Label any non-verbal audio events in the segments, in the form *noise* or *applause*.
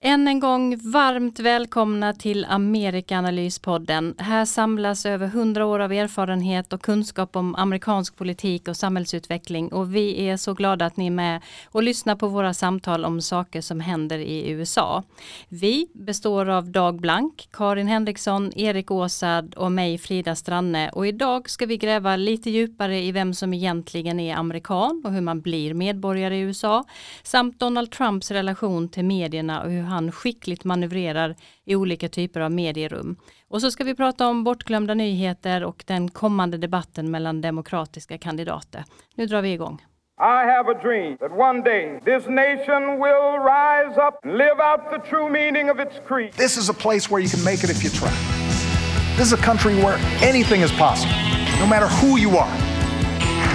Än en gång varmt välkomna till Amerikanalyspodden. Här samlas över hundra år av erfarenhet och kunskap om amerikansk politik och samhällsutveckling och vi är så glada att ni är med och lyssnar på våra samtal om saker som händer i USA. Vi består av Dag Blank, Karin Henriksson, Erik Åsad och mig Frida Stranne och idag ska vi gräva lite djupare i vem som egentligen är amerikan och hur man blir medborgare i USA samt Donald Trumps relation till medierna och hur han skickligt manövrerar i olika typer av medierum. Och så ska vi prata om bortglömda nyheter och den kommande debatten mellan demokratiska kandidater. Nu drar vi igång. I have a dream that one day this nation will rise up and live out the true meaning of its creed. This is a place where you can make it if you try. This is a country where anything is possible, no matter who you are.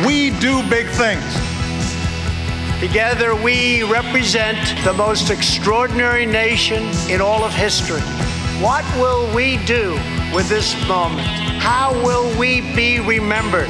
We do big things. Together, we represent the most extraordinary nation in all of history. What will we do with this moment? How will we be remembered?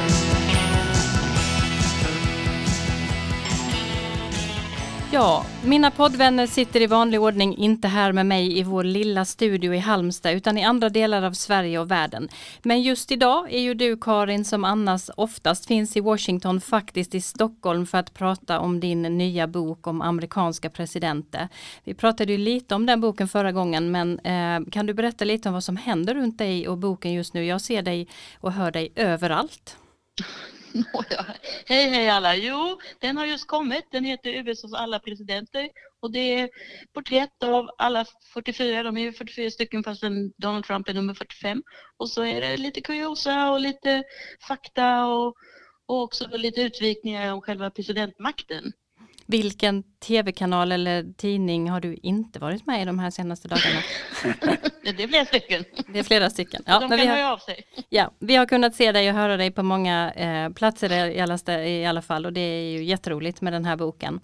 Ja, mina poddvänner sitter i vanlig ordning inte här med mig i vår lilla studio i Halmstad utan i andra delar av Sverige och världen. Men just idag är ju du Karin som annars oftast finns i Washington faktiskt i Stockholm för att prata om din nya bok om amerikanska presidenter. Vi pratade ju lite om den boken förra gången men eh, kan du berätta lite om vad som händer runt dig och boken just nu? Jag ser dig och hör dig överallt. Nåja. Hej hej alla! Jo, den har just kommit. Den heter USAs alla presidenter och det är porträtt av alla 44. De är ju 44 stycken fast Donald Trump är nummer 45. Och så är det lite kuriosa och lite fakta och, och också lite utvikningar om själva presidentmakten. Vilken tv-kanal eller tidning har du inte varit med i de här senaste dagarna? *laughs* det är flera stycken. Det är flera stycken. Ja, de kan höra av sig. Ja, vi har kunnat se dig och höra dig på många eh, platser i alla, i alla fall och det är ju jätteroligt med den här boken.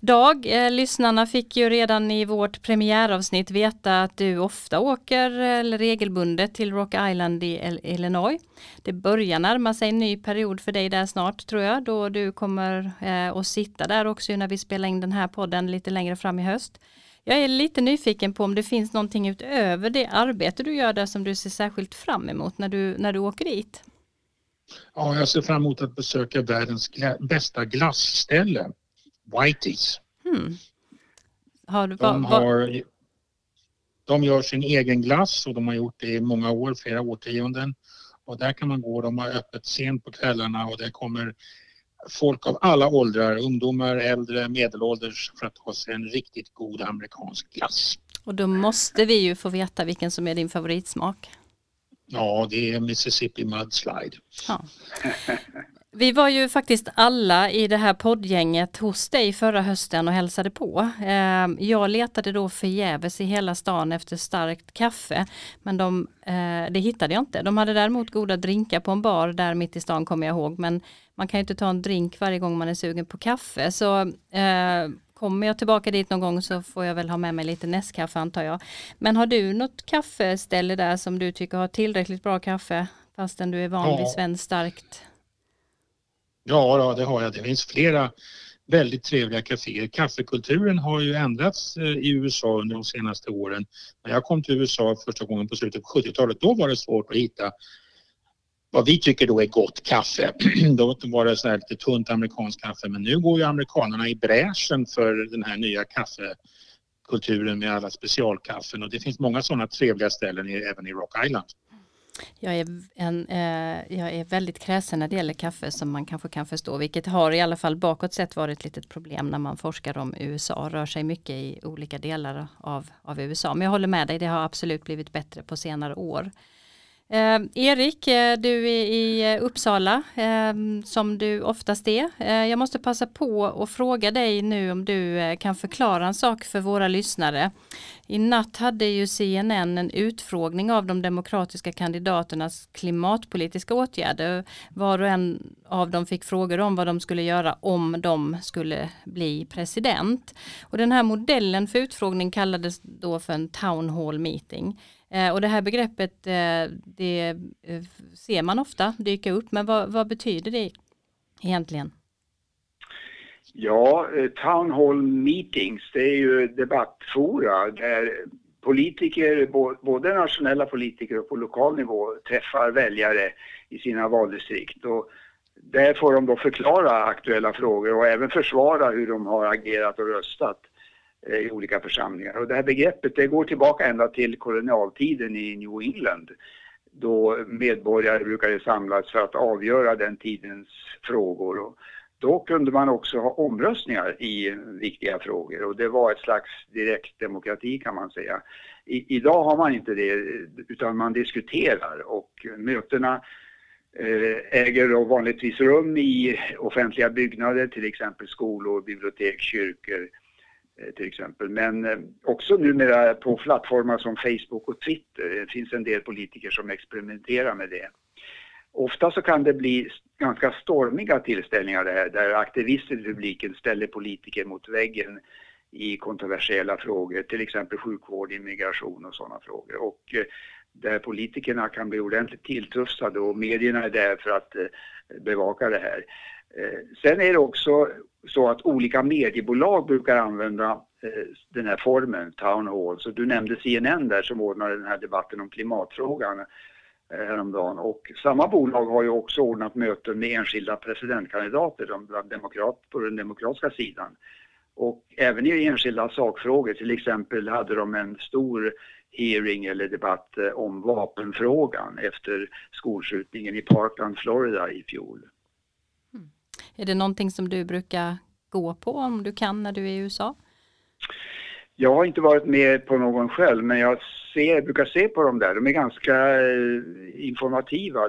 Dag, eh, lyssnarna fick ju redan i vårt premiäravsnitt veta att du ofta åker eller regelbundet till Rock Island i Illinois. Det börjar närma sig en ny period för dig där snart tror jag, då du kommer eh, att sitta där också när vi spelar in den här podden lite längre fram i höst. Jag är lite nyfiken på om det finns någonting utöver det arbete du gör där som du ser särskilt fram emot när du, när du åker dit. Ja, jag ser fram emot att besöka världens bästa glassställe, Whiteys. Hmm. Har du, de, har, de gör sin egen glass och de har gjort det i många år, flera årtionden. Och där kan man gå, de har öppet sent på kvällarna och det kommer folk av alla åldrar, ungdomar, äldre, medelålders för att ta sig en riktigt god amerikansk glass. Och då måste vi ju få veta vilken som är din favoritsmak. Ja, det är Mississippi Mudslide. Ja. Vi var ju faktiskt alla i det här poddgänget hos dig förra hösten och hälsade på. Ehm, jag letade då förgäves i hela stan efter starkt kaffe, men de, eh, det hittade jag inte. De hade däremot goda drinkar på en bar där mitt i stan kommer jag ihåg, men man kan ju inte ta en drink varje gång man är sugen på kaffe. Så eh, kommer jag tillbaka dit någon gång så får jag väl ha med mig lite nästkaffe antar jag. Men har du något kaffeställe där som du tycker har tillräckligt bra kaffe fastän du är van vid ja. svenskt starkt? Ja, det har jag. Det finns flera väldigt trevliga kaféer. Kaffekulturen har ju ändrats eh, i USA under de senaste åren. När jag kom till USA första gången på slutet på 70-talet, då var det svårt att hitta vad vi tycker då är gott kaffe. *clears throat* då var det så här lite tunt amerikanskt kaffe men nu går ju amerikanerna i bräschen för den här nya kaffekulturen med alla specialkaffen och det finns många sådana trevliga ställen även i Rock Island. Jag är, en, eh, jag är väldigt kräsen när det gäller kaffe som man kanske kan förstå, vilket har i alla fall bakåt sett varit ett litet problem när man forskar om USA, rör sig mycket i olika delar av, av USA. Men jag håller med dig, det har absolut blivit bättre på senare år. Ehm, eh, Erik, du är i eh, Uppsala eh, som du oftast är. Eh, jag måste passa på att fråga dig nu om du eh, kan förklara en sak för våra lyssnare. I natt hade ju CNN en utfrågning av de demokratiska kandidaternas klimatpolitiska åtgärder. Var och en av dem fick frågor om vad de skulle göra om de skulle bli president. Och den här modellen för utfrågning kallades då för en town hall meeting. Eh, och det här begreppet eh, det eh, ser man ofta dyka upp, men vad, vad betyder det egentligen? Ja, Town Hall Meetings, det är ju debattfora där politiker, både nationella politiker och på lokal nivå, träffar väljare i sina valdistrikt. Och där får de då förklara aktuella frågor och även försvara hur de har agerat och röstat Eh, i olika församlingar. Och det här begreppet det går tillbaka ända till kolonialtiden i New England då medborgare brukade samlas för att avgöra den tidens frågor. Och då kunde man också ha omröstningar i viktiga frågor och det var ett slags direktdemokrati kan man säga. I, idag har man inte det utan man diskuterar och mötena eh, äger då vanligtvis rum i offentliga byggnader, till exempel skolor, bibliotek, kyrkor Eh, till exempel. Men eh, också numera på plattformar som Facebook och Twitter. Det finns en del politiker som experimenterar med det. Ofta så kan det bli ganska stormiga tillställningar det här, där aktivister i publiken ställer politiker mot väggen i kontroversiella frågor, till exempel sjukvård, immigration och sådana frågor. Och eh, där politikerna kan bli ordentligt tilltufsade och medierna är där för att bevaka det här. Eh, sen är det också så att olika mediebolag brukar använda eh, den här formen, Town Hall. Så du nämnde CNN där som ordnade den här debatten om klimatfrågan eh, häromdagen. Och samma bolag har ju också ordnat möten med enskilda presidentkandidater bland demokrat, på den demokratiska sidan. Och även i enskilda sakfrågor, till exempel hade de en stor hearing eller debatt om vapenfrågan efter skolskjutningen i Parkland, Florida i fjol. Är det någonting som du brukar gå på om du kan när du är i USA? Jag har inte varit med på någon själv men jag ser, brukar se på dem där. De är ganska eh, informativa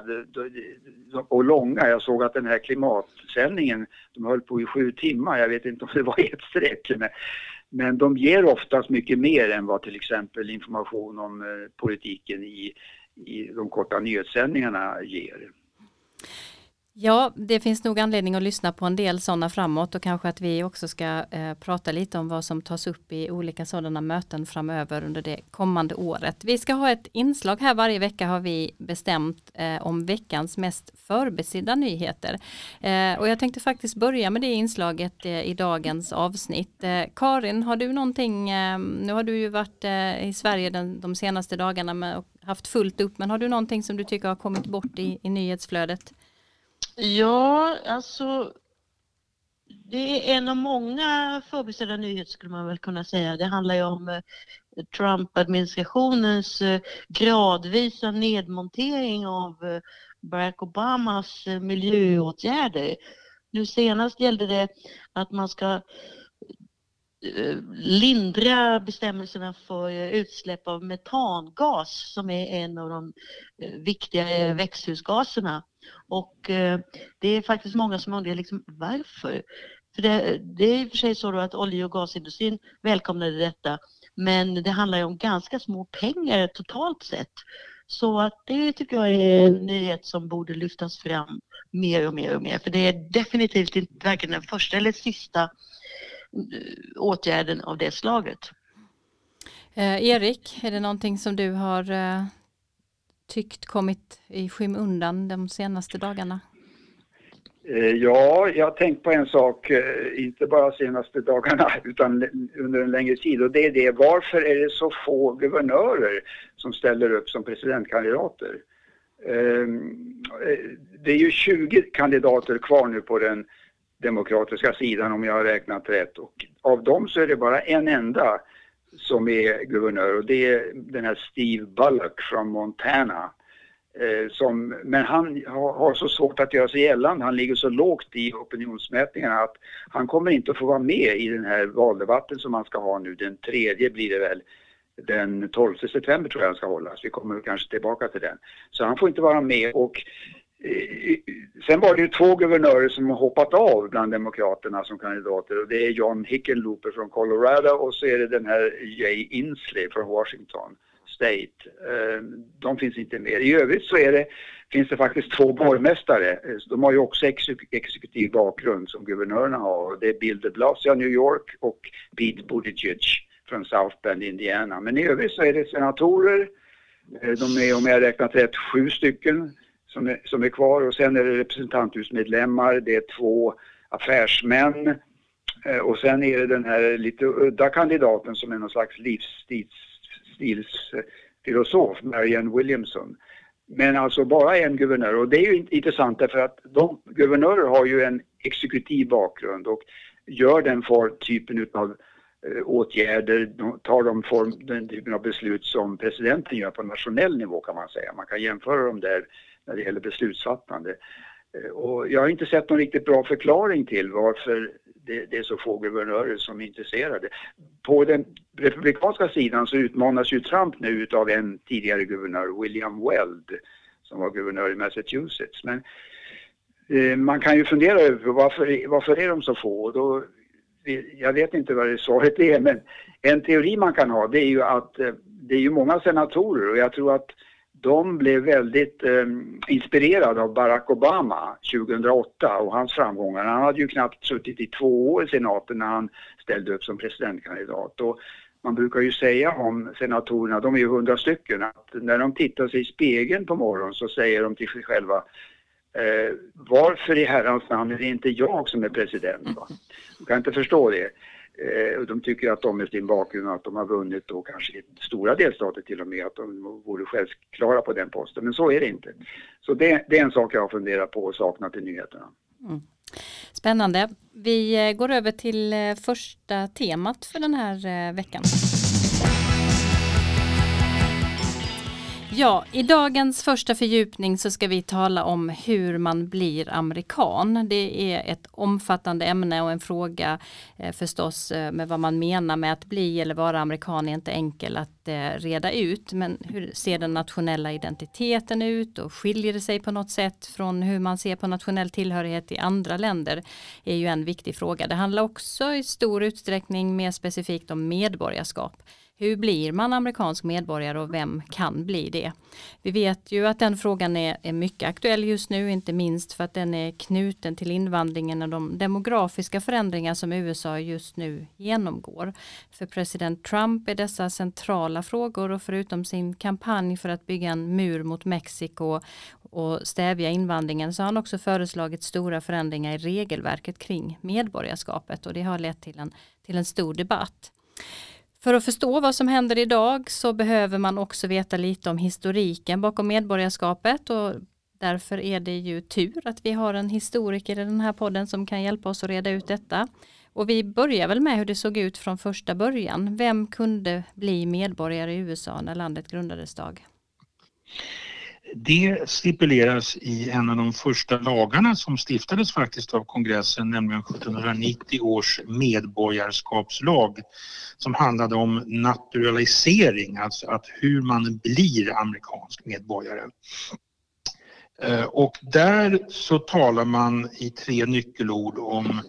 och långa. Jag såg att den här klimatsändningen, de höll på i sju timmar. Jag vet inte om det var ett streck. Men, men de ger oftast mycket mer än vad till exempel information om eh, politiken i, i de korta nyhetssändningarna ger. Ja, det finns nog anledning att lyssna på en del sådana framåt och kanske att vi också ska eh, prata lite om vad som tas upp i olika sådana möten framöver under det kommande året. Vi ska ha ett inslag här varje vecka har vi bestämt eh, om veckans mest förbesidda nyheter. Eh, och jag tänkte faktiskt börja med det inslaget eh, i dagens avsnitt. Eh, Karin, har du någonting, eh, nu har du ju varit eh, i Sverige den, de senaste dagarna med, och haft fullt upp, men har du någonting som du tycker har kommit bort i, i nyhetsflödet? Ja, alltså det är en av många förbisedda nyheter skulle man väl kunna säga. Det handlar ju om eh, Trump-administrationens eh, gradvisa nedmontering av eh, Barack Obamas miljöåtgärder. Nu senast gällde det att man ska Eh, lindra bestämmelserna för eh, utsläpp av metangas som är en av de eh, viktiga växthusgaserna. Och det är faktiskt många som undrar liksom, varför? För det, det är i och för sig så att olje och gasindustrin välkomnade detta men det handlar ju om ganska små pengar totalt sett. Så att det tycker jag är en nyhet som borde lyftas fram mer och mer och mer. För det är definitivt inte varken den första eller sista åtgärden av det slaget. Eh, Erik, är det någonting som du har eh, tyckt kommit i skymundan de senaste dagarna? Eh, ja, jag har tänkt på en sak, eh, inte bara senaste dagarna *laughs* utan under en längre tid och det är det, varför är det så få guvernörer som ställer upp som presidentkandidater? Eh, det är ju 20 kandidater kvar nu på den demokratiska sidan om jag har räknat rätt och av dem så är det bara en enda som är guvernör och det är den här Steve Bullock från Montana. Eh, som, men han har, har, så svårt att göra sig gällande, han ligger så lågt i opinionsmätningarna att han kommer inte att få vara med i den här valdebatten som han ska ha nu. Den tredje blir det väl. Den 12 september tror jag den ska hållas. Vi kommer kanske tillbaka till den. Så han får inte vara med och Sen var det ju två guvernörer som har hoppat av bland Demokraterna som kandidater och det är John Hickenlooper från Colorado och så är det den här Jay Inslee från Washington State. Eh, de finns inte med. I övrigt så är det, finns det faktiskt två borgmästare. Eh, de har ju också exekutiv bakgrund som guvernörerna har. Det är Bill de Blasio New York och Pete Buttigieg från South Bend, Indiana. Men i övrigt så är det senatorer. Eh, de är, om jag räknat rätt, sju stycken som är, som är kvar. Och sen är det representanthusmedlemmar, det är två affärsmän, eh, och sen är det den här lite udda kandidaten som är någon slags livsstilsfilosof, Marianne Williamson. Men alltså bara en guvernör. Och det är ju intressant därför att de guvernörer har ju en exekutiv bakgrund och gör den för typen av eh, åtgärder, tar de form, den typen av beslut som presidenten gör på nationell nivå kan man säga. Man kan jämföra dem där när det gäller beslutsfattande. Eh, och jag har inte sett någon riktigt bra förklaring till varför det, det, är så få guvernörer som är intresserade. På den republikanska sidan så utmanas ju Trump nu av en tidigare guvernör, William Weld, som var guvernör i Massachusetts. Men eh, man kan ju fundera över varför, varför är de så få? Och då, jag vet inte vad det svaret är, men en teori man kan ha det är ju att eh, det är ju många senatorer och jag tror att de blev väldigt eh, inspirerade av Barack Obama 2008 och hans framgångar. Han hade ju knappt suttit i två år i senaten när han ställde upp som presidentkandidat. Och man brukar ju säga om senatorerna, de är ju hundra stycken, att när de tittar sig i spegeln på morgonen så säger de till sig själva eh, varför i herrans namn är det inte jag som är president? Va? De kan inte förstå det. Eh, de tycker att de med sin bakgrund att de har vunnit och kanske i stora delstater till och med att de vore självklara på den posten. Men så är det inte. Så det, det är en sak jag har funderat på och saknat i nyheterna. Mm. Spännande. Vi eh, går över till eh, första temat för den här eh, veckan. Ja, i dagens första fördjupning så ska vi tala om hur man blir amerikan. Det är ett omfattande ämne och en fråga eh, förstås eh, med vad man menar med att bli eller vara amerikan är inte enkel att eh, reda ut. Men hur ser den nationella identiteten ut och skiljer det sig på något sätt från hur man ser på nationell tillhörighet i andra länder är ju en viktig fråga. Det handlar också i stor utsträckning mer specifikt om medborgarskap. Hur blir man amerikansk medborgare och vem kan bli det? Vi vet ju att den frågan är, är, mycket aktuell just nu, inte minst för att den är knuten till invandringen och de demografiska förändringar som USA just nu genomgår. För president Trump är dessa centrala frågor och förutom sin kampanj för att bygga en mur mot Mexiko och stävja invandringen så har han också föreslagit stora förändringar i regelverket kring medborgarskapet och det har lett till en, till en stor debatt. För att förstå vad som händer idag så behöver man också veta lite om historiken bakom medborgarskapet och därför är det ju tur att vi har en historiker i den här podden som kan hjälpa oss att reda ut detta. Och vi börjar väl med hur det såg ut från första början. Vem kunde bli medborgare i USA när landet grundades Dag? Det stipuleras i en av de första lagarna som stiftades faktiskt av kongressen, nämligen 1790 års medborgarskapslag som handlade om naturalisering, alltså att hur man blir amerikansk medborgare. Eh, och där så talar man i tre nyckelord om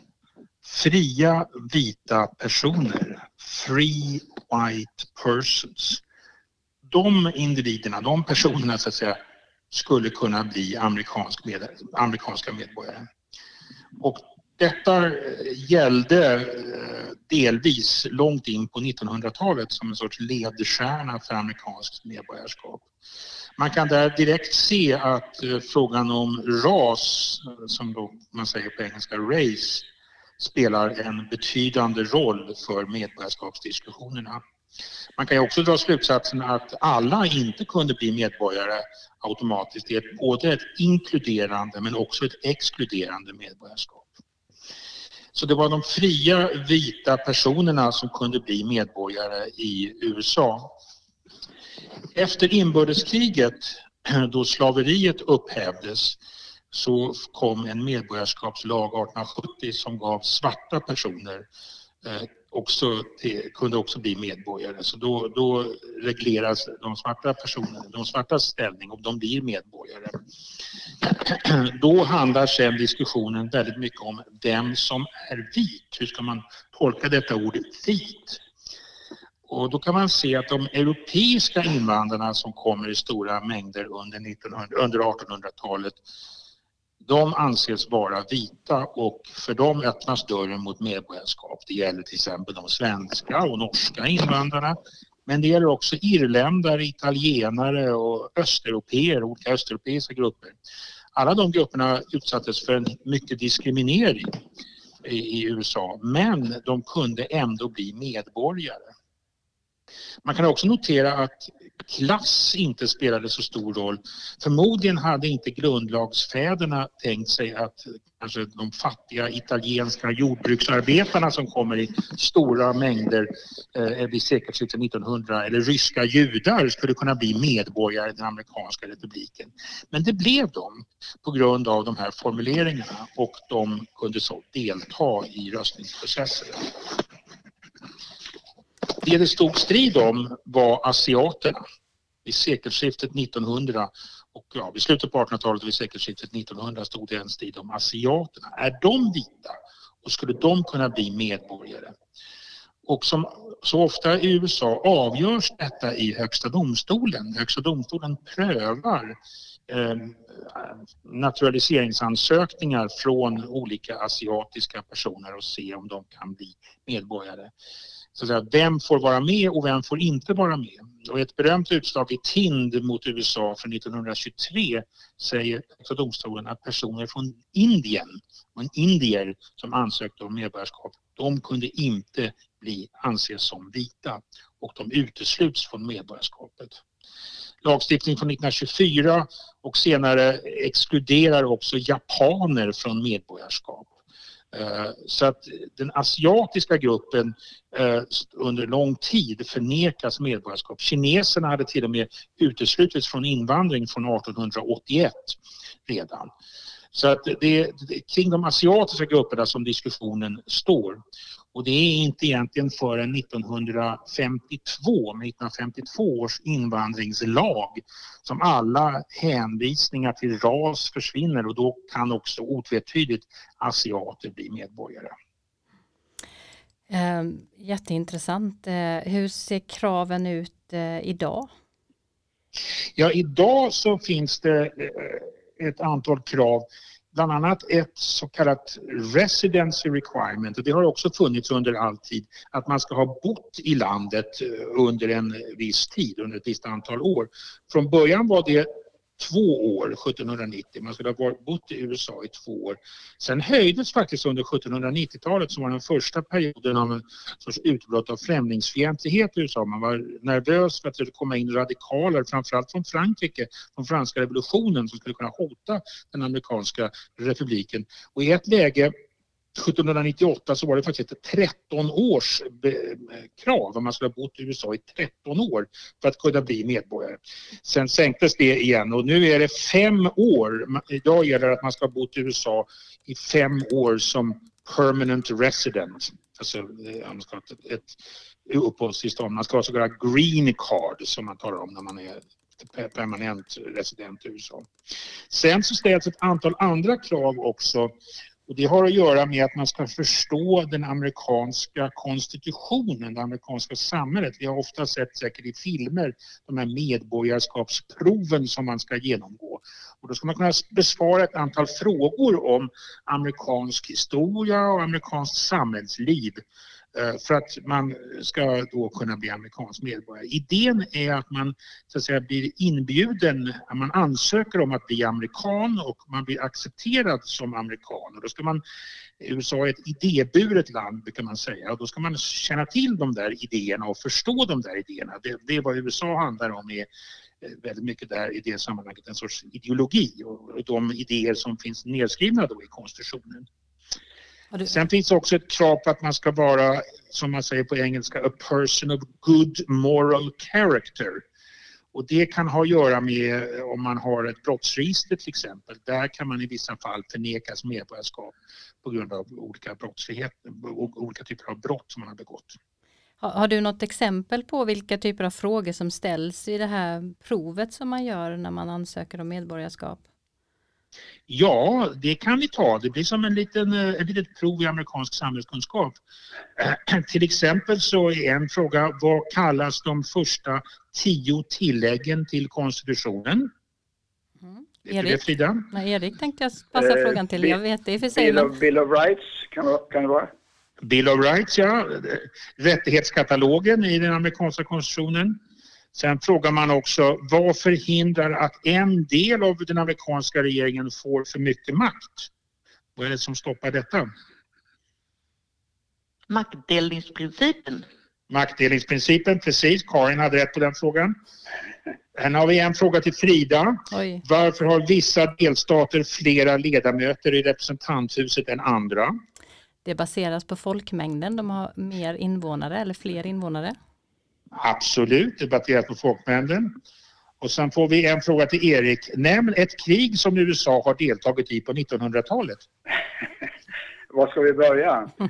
fria vita personer, free white persons. De individerna, de personerna så att säga, skulle kunna bli amerikansk med, amerikanska medborgare. Och detta eh, gällde eh, delvis långt in på 1900-talet som en sorts ledstjärna för amerikanskt medborgarskap. Man kan där direkt se att eh, frågan om ras, som då man säger på engelska race, spelar en betydande roll för medborgarskapsdiskussionerna. Man kan också dra slutsatsen att alla inte kunde bli medborgare automatiskt. Är både ett inkluderande men också ett exkluderande medborgarskap. Så det var de fria vita personerna som kunde bli medborgare i USA. Efter inbördeskriget då slaveriet upphävdes så kom en medborgarskapslag 1870 som gav svarta personer eh, också till, kunde också bli medborgare. Så då, då regleras de svarta personerna, de svartas ställning och de blir medborgare. Då handlar sen diskussionen väldigt mycket om vem som är vit. Hur ska man tolka detta ord vit? Och då kan man se att de europeiska invandrarna som kommer i stora mängder under, under 1800-talet de anses vara vita och för dem öppnas dörren mot medborgarskap. Det gäller till exempel de svenska och norska invandrarna. Men det gäller också irländare, italienare och östeuropeer, olika östeuropeiska grupper. Alla de grupperna utsattes för en mycket diskriminering. i, USA, men de kunde ändå bli medborgare. Man kan också notera att klass inte spelade så stor roll. Förmodligen hade inte grundlagsfäderna tänkt sig att kanske de fattiga italienska jordbruksarbetarna som kommer i stora mängder eh, vid sekelskiftet 1900 eller ryska judar skulle kunna bli medborgare i den amerikanska republiken. Men det blev de på grund av de här formuleringarna och de kunde så delta i röstningsprocessen. Det det stod strid om var asiaterna. Vid sekelskiftet 1900 och ja, vid slutet på 1800-talet och vid sekelskiftet 1900 stod det en strid om asiaterna. Är de vita och skulle de kunna bli medborgare? Och som så ofta i USA avgörs detta i Högsta domstolen. Högsta domstolen prövar eh, naturaliseringsansökningar från olika asiatiska personer och se om de kan bli medborgare så att säga, vem får vara med och vem får inte vara med. Och ett berömt utslag i Tind mot USA från 1923 säger också domstolen att personer från Indien, en indier som ansökte om medborgarskap, de kunde inte bli, anses som vita och de utesluts från medborgarskapet. Lagstiftning från 1924 och senare exkluderar också japaner från medborgarskap. Eh, så att den asiatiska gruppen eh, under lång tid förnekas medborgarskap. Kineserna hade till och med uteslutits från invandring från 1881 redan. Så att det är kring de asiatiska grupperna som diskussionen står. Och det är inte egentligen förrän 1952, med 1952 års invandringslag, som alla hänvisningar till ras försvinner och då kan också otvetydigt asiater bli medborgare. Eh, jätteintressant. Eh, hur ser kraven ut eh, idag? Ja, idag så finns det eh, ett antal krav bland annat ett så kallat residency requirement och det har också funnits under all tid att man ska ha bott i landet eh, under en viss tid, under ett visst antal år. Från början var det två år 1790. Man skulle ha bott i USA i två år. Sen höjdes faktiskt under 1790-talet som var den första perioden av en sorts utbrott av främlingsfientlighet i USA. Man var nervös för att det skulle komma in radikaler, framförallt från Frankrike, från franska revolutionen som skulle kunna hota den amerikanska republiken. Och i ett läge 1798 så var det faktiskt ett 13 års eh, krav om man skulle ha bott i USA i 13 år för att kunna bli medborgare. Sen sänktes det igen och nu är det fem år. Idag gäller det att man ska ha bott i USA i fem år som permanent resident. Alltså eh, man ska ha ett, ett uppehållstillstånd. Man ska ha så kallad green card som man talar om när man är permanent resident i USA. Sen så ställs ett antal andra krav också och det har att göra med att man ska förstå den amerikanska konstitutionen, det amerikanska samhället. Vi har ofta sett säkert i filmer de här medborgarskapsproven som man ska genomgå. Och då ska man kunna besvara ett antal frågor om amerikansk historia och amerikanskt samhällsliv Eh, för att man ska då kunna bli amerikansk medborgare. Idén är att man så att säga blir inbjuden, man ansöker om att bli amerikan och man blir accepterad som amerikan. Och då ska man, USA är ett idéburet land brukar man säga och då ska man känna till de där idéerna och förstå de där idéerna. Det, det är vad USA handlar om är eh, väldigt mycket där i det sammanhanget en sorts ideologi och de idéer som finns nedskrivna då i konstitutionen. Du... Sen finns också ett krav på att man ska vara, som man säger på engelska, a person of good moral character. Och det kan ha att göra med om man har ett brottsregister till exempel. Där kan man i vissa fall förnekas medborgarskap på grund av olika brottslighet, olika typer av brott som man har begått. Har, har du något exempel på vilka typer av frågor som ställs i det här provet som man gör när man ansöker om medborgarskap? Ja, det kan vi ta. Det blir som en liten, ett eh, litet prov i amerikansk samhällskunskap. *clears throat* Till exempel så är en fråga, vad kallas de första tio tilläggen till konstitutionen? Mm. Erik? Det, Nej, Erik tänkte jag passa eh, frågan till. Jag vet det i för sig. Bill, of, Bill of Rights kan, kan det vara? Bill of Rights, ja. Rättighetskatalogen i den amerikanska konstitutionen. Sen frågar man också vad förhindrar att en del av den amerikanska regeringen får för mycket makt? Vad är det som stoppar detta? maktdelningsprincipen. Maktdelningsprincipen, precis. Karin hade rätt på den frågan. Sen har vi en fråga till Frida. Oj. Varför har vissa delstater flera ledamöter i representanthuset än andra? Det baseras på folkmängden. De har mer invånare eller fler invånare. Absolut, det baseras på folkmängden. Och sen får vi en fråga till Erik. Nämn ett krig som USA har deltagit i på 1900-talet. *laughs* Var ska vi börja? *laughs*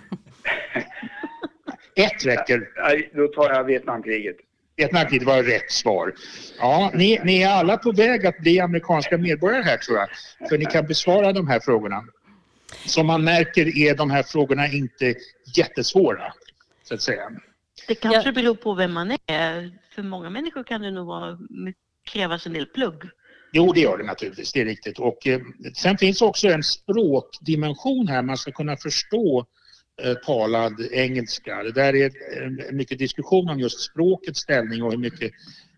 Ett räcker. Då tar jag Vietnamkriget. Vietnamkriget var rätt svar. Ja, ni, ni är alla på väg att bli amerikanska medborgare här tror jag. För ni kan besvara de här frågorna. Som man märker är de här frågorna inte jättesvåra. Så att säga. Det kanske beror på vem man är. För många människor kan det nog vara, krävas en del plugg. Jo, det gör det naturligtvis. Det är riktigt. Och eh, sen finns också en språkdimension här. Man ska kunna förstå eh, talad engelska. Det där är eh, mycket diskussion om just språkets ställning och hur mycket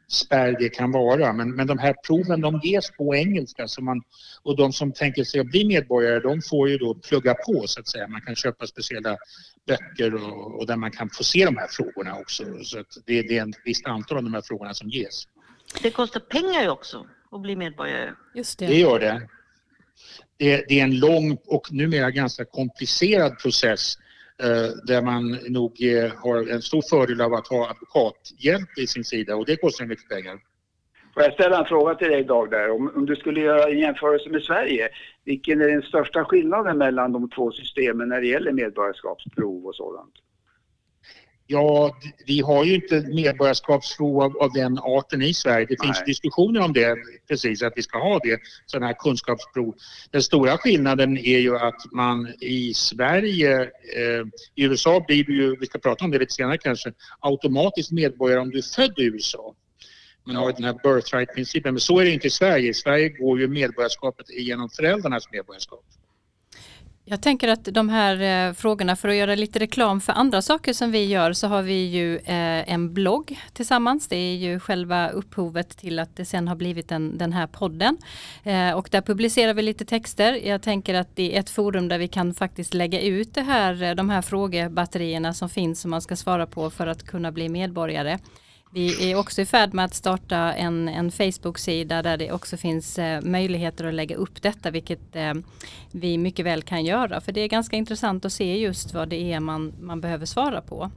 spärr det kan vara. Men, men de här proven de ges på engelska så man, och de som tänker sig att bli medborgare de får ju då plugga på så att säga. Man kan köpa speciella böcker och, och där man kan få se de här frågorna också. Så att det, det är ett visst antal av de här frågorna som ges. Det kostar pengar ju också att bli medborgare. Just Det gör det. det. Det är en lång och numera ganska komplicerad process Eh, där man nog har en stor fördel av att ha advokathjälp i sin sida och det kostar mycket pengar. Får jag ställa en fråga till dig Dag där? Om, om du skulle göra en jämförelse med Sverige, vilken är den största skillnaden mellan de två systemen när det gäller medborgarskapsprov och sådant? Ja, vi har ju inte medborgarskapsprov av, av den arten i Sverige. Det finns Nej. diskussioner om det, precis, att vi ska ha det, sådana här kunskapsprov. Den stora skillnaden är ju att man i Sverige, eh, i USA blir du ju, vi ska prata om det lite senare kanske, automatiskt medborgare om du är född i USA. Man har ju den här birthright-principen, men så är det inte i Sverige. I Sverige går ju medborgarskapet genom föräldrarnas medborgarskap. Jag tänker att de här eh, frågorna, för att göra lite reklam för andra saker som vi gör, så har vi ju eh, en blogg tillsammans. Det är ju själva upphovet till att det sen har blivit den, den här podden. Eh, och där publicerar vi lite texter. Jag tänker att det är ett forum där vi kan faktiskt lägga ut det här, eh, de här frågebatterierna som finns som man ska svara på för att kunna bli medborgare. Vi är också i färd med att starta en, en Facebook-sida där det också finns eh, möjligheter att lägga upp detta, vilket eh, vi mycket väl kan göra. För det är ganska intressant att se just vad det är man, man behöver svara på.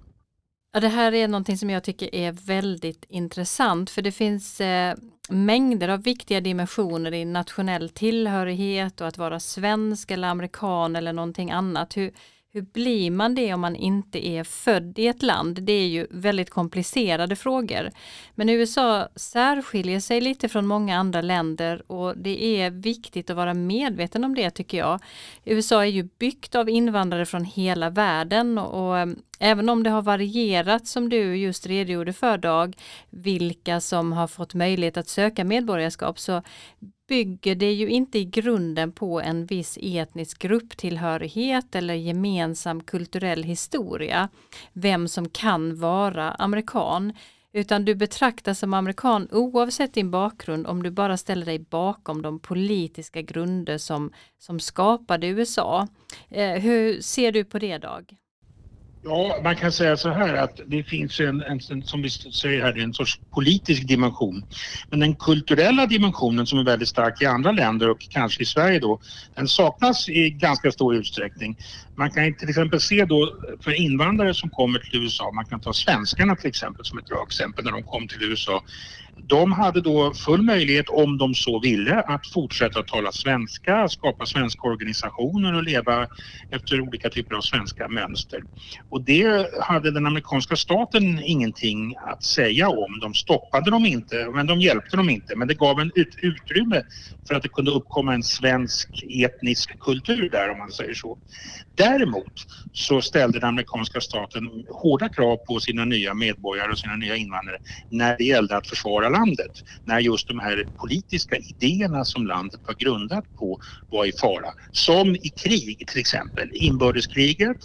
Ja, det här är någonting som jag tycker är väldigt intressant för det finns eh, mängder av viktiga dimensioner i nationell tillhörighet och att vara svensk eller amerikan eller någonting annat. Hur, hur blir man det om man inte är född i ett land? Det är ju väldigt komplicerade frågor. Men USA särskiljer sig lite från många andra länder och det är viktigt att vara medveten om det tycker jag. USA är ju byggt av invandrare från hela världen och eh, även om det har varierat som du just redogjorde för Dag, vilka som har fått möjlighet att söka medborgarskap så bygger det ju inte i grunden på en viss etnisk grupptillhörighet eller gemensam kulturell historia, vem som kan vara amerikan. Utan du betraktas som amerikan oavsett din bakgrund om du bara ställer dig bakom de politiska grunder som, som skapade USA. Eh, hur ser du på det Dag? Ja, man kan säga så här att det finns en, en, en som vi säger här, en sorts politisk dimension. Men den kulturella dimensionen som är väldigt stark i andra länder och kanske i Sverige då, den saknas i ganska stor utsträckning. Man kan till exempel se då för invandrare som kommer till USA, man kan ta svenskarna till exempel som ett bra exempel när de kom till USA. De hade då full möjlighet, om de så ville, att fortsätta tala svenska, skapa svenska organisationer och leva efter olika typer av svenska mönster. Och det hade den amerikanska staten ingenting att säga om. De stoppade dem inte, men de hjälpte dem inte. Men det gav en ut utrymme för att det kunde uppkomma en svensk etnisk kultur där, om man säger så. Däremot så ställde den amerikanska staten hårda krav på sina nya medborgare och sina nya invandrare när det gällde att försvara landet. När just de här politiska idéerna som landet var grundat på var i fara. Som i krig till exempel, inbördeskriget.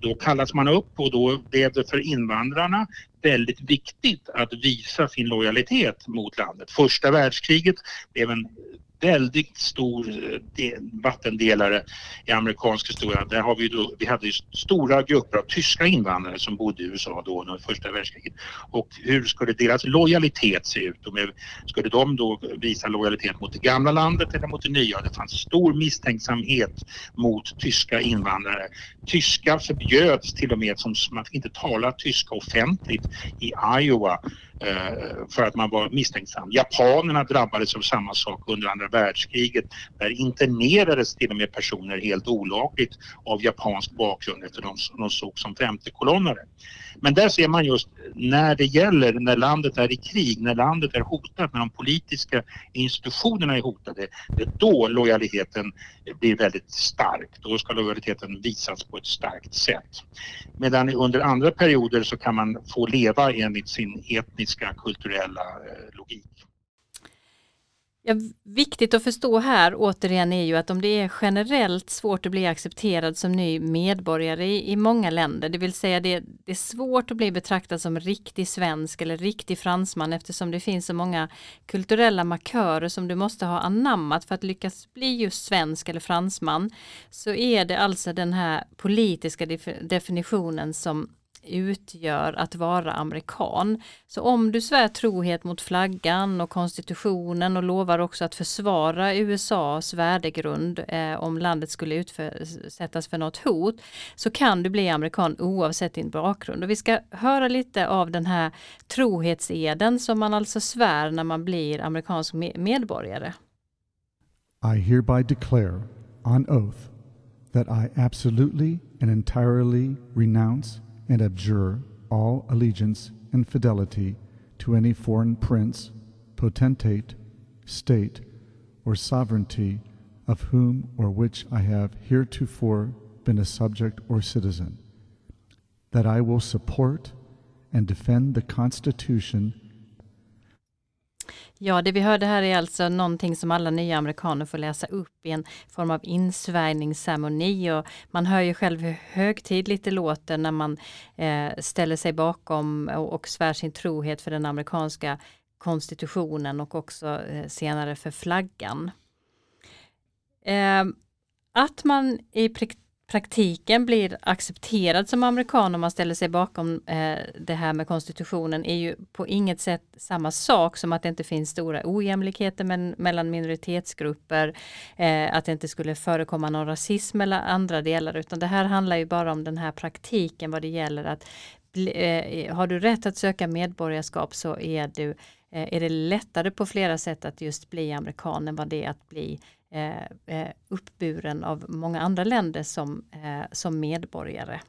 Då kallas man upp och då blev det för invandrarna väldigt viktigt att visa sin lojalitet mot landet. Första världskriget blev en väldigt stor eh, vattendelare i amerikansk historia. Där har vi, då, vi hade stora grupper av tyska invandrare som bodde i USA då under första världskriget. Och hur skulle deras lojalitet se ut? skulle de då visa lojalitet mot det gamla landet eller mot det nya? Det fanns stor misstänksamhet mot tyska invandrare. Tyska förbjöds till och med som man fick inte tala tyska offentligt i Iowa Eh, för att man var misstänksam. Japanerna drabbades av samma sak under andra världskriget. Där internerades till och med personer helt olagligt av japansk bakgrund efter de, de såg som femtekolonnare. Men där ser man just när det gäller, när landet är i krig, när landet är hotat, när de politiska institutionerna är hotade, det är då lojaliteten blir väldigt stark. Då ska lojaliteten visas på ett starkt sätt. Medan under andra perioder så kan man få leva enligt sin etniska kulturella eh, logik. Ja, viktigt att förstå här återigen är ju att om det är generellt svårt att bli accepterad som ny medborgare i, i många länder, det vill säga det, det, är svårt att bli betraktad som riktig svensk eller riktig fransman eftersom det finns så många kulturella markörer som du måste ha anammat för att lyckas bli just svensk eller fransman, så är det alltså den här politiska definitionen som utgör att vara amerikan. Så om du svär trohet mot flaggan och konstitutionen och lovar också att försvara USAs värdegrund eh, om landet skulle utsättas för något hot så kan du bli amerikan oavsett din bakgrund. Och vi ska höra lite av den här trohetseden som man alltså svär när man blir amerikansk medborgare. I hereby declare on oath that I absolutely and entirely renounce and abjure all allegiance and fidelity to any foreign prince, potentate, state, or sovereignty of whom or which I have heretofore been a subject or citizen, that I will support and defend the Constitution Ja, det vi hörde här är alltså någonting som alla nya amerikaner får läsa upp i en form av insvärjningsceremoni och man hör ju själv hur högtidligt det låter när man eh, ställer sig bakom och, och svär sin trohet för den amerikanska konstitutionen och också eh, senare för flaggan. Eh, att man i praktiken blir accepterad som amerikan om man ställer sig bakom eh, det här med konstitutionen är ju på inget sätt samma sak som att det inte finns stora ojämlikheter men, mellan minoritetsgrupper, eh, att det inte skulle förekomma någon rasism eller andra delar utan det här handlar ju bara om den här praktiken vad det gäller att eh, har du rätt att söka medborgarskap så är, du, eh, är det lättare på flera sätt att just bli amerikan än vad det är att bli Eh, eh, uppburen av många andra länder som, eh, som medborgare.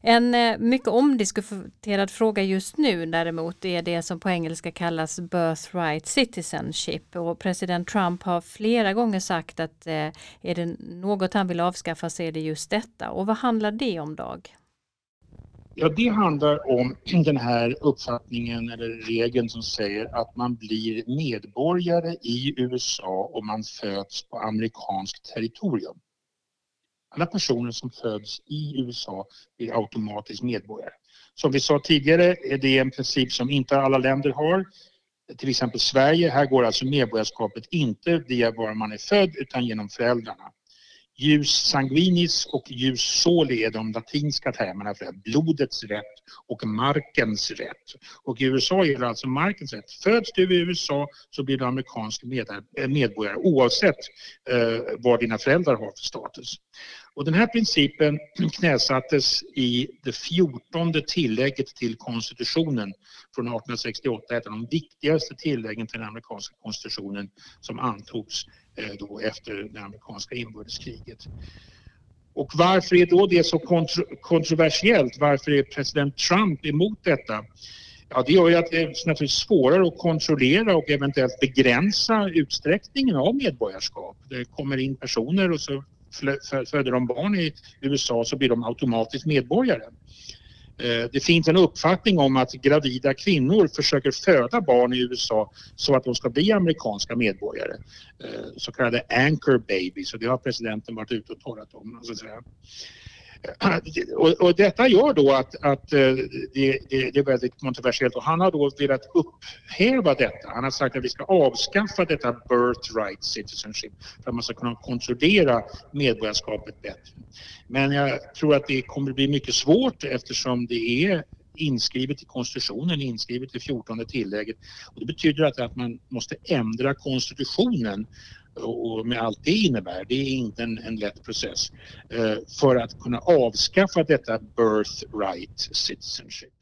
En eh, mycket omdiskuterad fråga just nu däremot är det som på engelska kallas birthright citizenship och president Trump har flera gånger sagt att eh, är det något han vill avskaffa så är det just detta. Och vad handlar det om Dag? Ja, det handlar om den här uppfattningen eller regeln som säger att man blir medborgare i USA om man föds på amerikanskt territorium. Alla personer som föds i USA blir automatiskt medborgare. Som vi sa tidigare är det en princip som inte alla länder har. Till exempel Sverige, här går alltså medborgarskapet inte via var man är född utan genom föräldrarna. Ljus sanguinis och ljus soli är de latinska termerna för blodets rätt och markens rätt. Och i USA gäller alltså markens rätt. Föds du i USA så blir du amerikansk eh, medborgare oavsett eh, vad dina föräldrar har för status. Och den här principen knäsattes i det fjortonde tillägget till konstitutionen från 1868, ett av de viktigaste tilläggen till den amerikanska konstitutionen som antogs eh, då efter det amerikanska inbördeskriget. Och varför är då det så kontro kontroversiellt? Varför är president Trump emot detta? Ja, det gör ju att det är naturligtvis svårare att kontrollera och eventuellt begränsa utsträckningen av medborgarskap. Det kommer in personer och så föder de barn i USA så blir de automatiskt medborgare. Eh, det finns en uppfattning om att gravida kvinnor försöker föda barn i USA så att de ska bli amerikanska medborgare. Eh, så kallade anchor babies och det har presidenten varit ute och talat om. *clears throat* Och, och, detta gör då att, att eh, det, det, det, är väldigt kontroversiellt och han har då velat upphäva detta. Han har sagt att vi ska avskaffa detta birthright citizenship för att man ska kunna kontrollera medborgarskapet bättre. Men jag tror att det kommer bli mycket svårt eftersom det är inskrivet i konstitutionen, inskrivet i 14 tillägget. Och det betyder att, att man måste ändra konstitutionen och med allt det innebär. Det är inte en, en lätt process eh, för att kunna avskaffa detta birthright citizenship.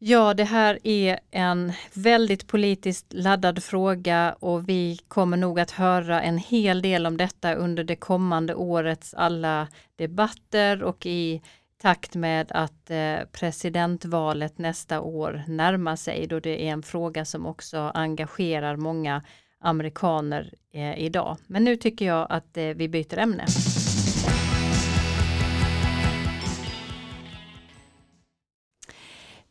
Ja, det här är en väldigt politiskt laddad fråga och vi kommer nog att höra en hel del om detta under det kommande årets alla debatter och i takt med att eh, presidentvalet nästa år närmar sig då det är en fråga som också engagerar många amerikaner eh, idag. Men nu tycker jag att eh, vi byter ämne.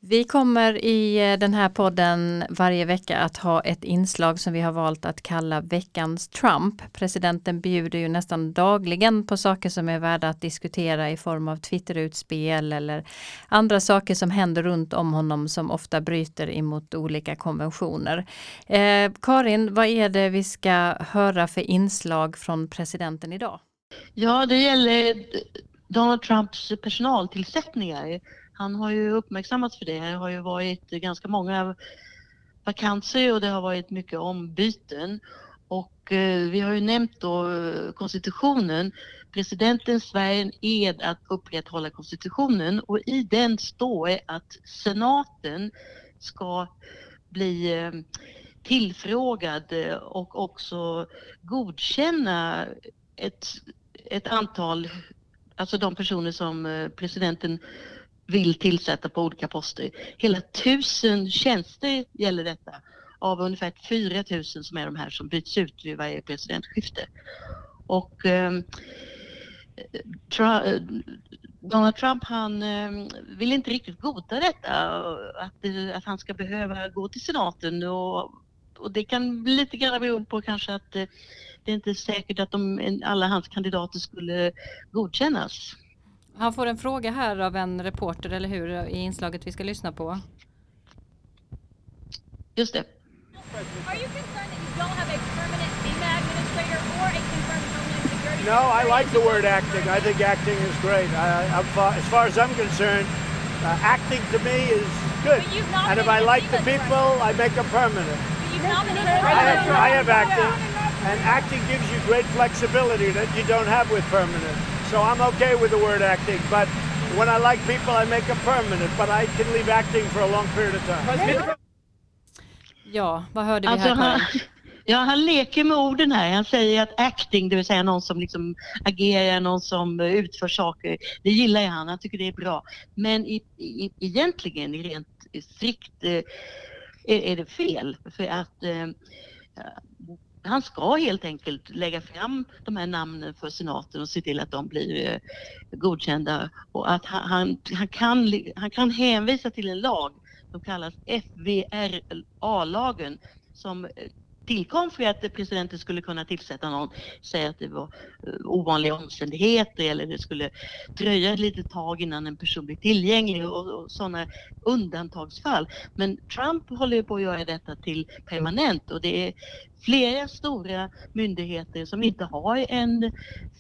Vi kommer i eh, den här podden varje vecka att ha ett inslag som vi har valt att kalla veckans Trump. Presidenten bjuder ju nästan dagligen på saker som är värda att diskutera i form av Twitterutspel eller andra saker som händer runt om honom som ofta bryter emot olika konventioner. Eh, Karin, vad är det vi ska höra för inslag från presidenten idag? Ja, det gäller Donald Trumps personaltillsättningar han har ju uppmärksammats för det. Det har ju varit ganska många vakanser och det har varit mycket ombyten. Och eh, vi har ju nämnt då eh, konstitutionen. Presidenten svär en ed att upprätthålla konstitutionen och i den står att senaten ska bli eh, tillfrågad eh, och också godkänna ett, ett antal, alltså de personer som eh, presidenten vill tillsätta på olika poster. Hela tusen tjänster gäller detta av ungefär 4 000 som är de här som byts ut vid varje presidentskifte. Och eh, Donald Trump han eh, vill inte riktigt godta detta, att, att han ska behöva gå till senaten och, och det kan lite grann bero på kanske att eh, det är inte är säkert att de, alla hans kandidater skulle godkännas. Han får en fråga här av en reporter, eller hur, i inslaget vi ska lyssna på. Just det. No, I like the word acting. I think acting is great. I, as far as I'm concerned, uh, acting to me is good. And if I like the people, I make them permanent. I have, I have acting, and acting gives you great flexibility that you don't have with permanent. So I'm okay with the word acting, but when I like people I make them permanent, but I can leave acting for a long period of time. Ja, vad hörde vi alltså, här? Han, *laughs* ja, han leker med orden här. Han säger att acting, det vill säga någon som liksom agerar, någon som utför saker, det gillar ju han. Han tycker det är bra. Men i, i, egentligen, rent strikt, eh, är, är det fel. För att eh, han ska helt enkelt lägga fram de här namnen för senaten och se till att de blir eh, godkända. Och att han, han, han, kan, han kan hänvisa till en lag som kallas FVRA-lagen som eh, tillkom för att presidenten skulle kunna tillsätta någon, säga att det var eh, ovanliga omständigheter eller det skulle dröja ett litet tag innan en person blir tillgänglig och, och sådana undantagsfall. Men Trump håller på att göra detta till permanent och det är flera stora myndigheter som inte har en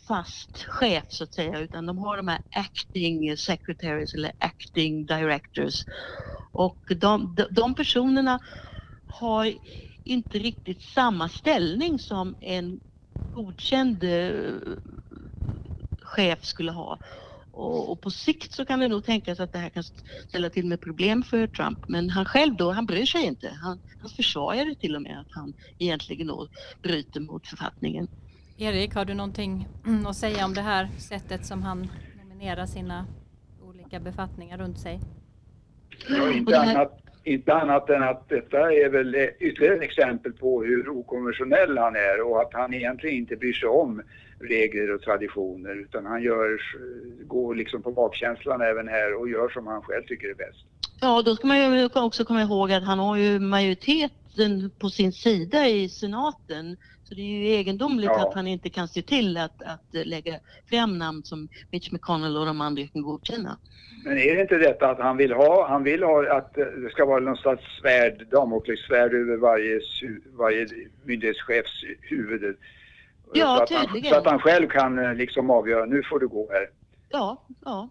fast chef så att säga utan de har de här acting secretaries eller acting directors och de, de, de personerna har inte riktigt samma ställning som en godkänd eh, chef skulle ha. Och, och, på sikt så kan det nog tänkas att det här kan ställa till med problem för Trump. Men han själv då, han bryr sig inte. Han, han försvarar till och med att han egentligen då bryter mot författningen. Erik, har du någonting *clears throat* att säga om det här sättet som han nominerar sina olika befattningar runt sig? Ja, inte annat inte annat än att detta är väl ytterligare ett exempel på hur okonventionell han är och att han egentligen inte bryr sig om regler och traditioner utan han gör, går liksom på bakkänslan även här och gör som han själv tycker är bäst. Ja, då ska man ju också komma ihåg att han har ju majoriteten på sin sida i senaten. Så det är ju egendomligt ja. att han inte kan se till att, att lägga fram namn som Mitch McConnell och de andra kan godkänna. Men är det inte detta att han vill ha, han vill ha att det ska vara någon slags svärd, damoklessvärd över varje, varje myndighetschefs huvud? Ja, så tydligen. Han, så att han själv kan eh, liksom avgöra, nu får du gå här. Ja, ja.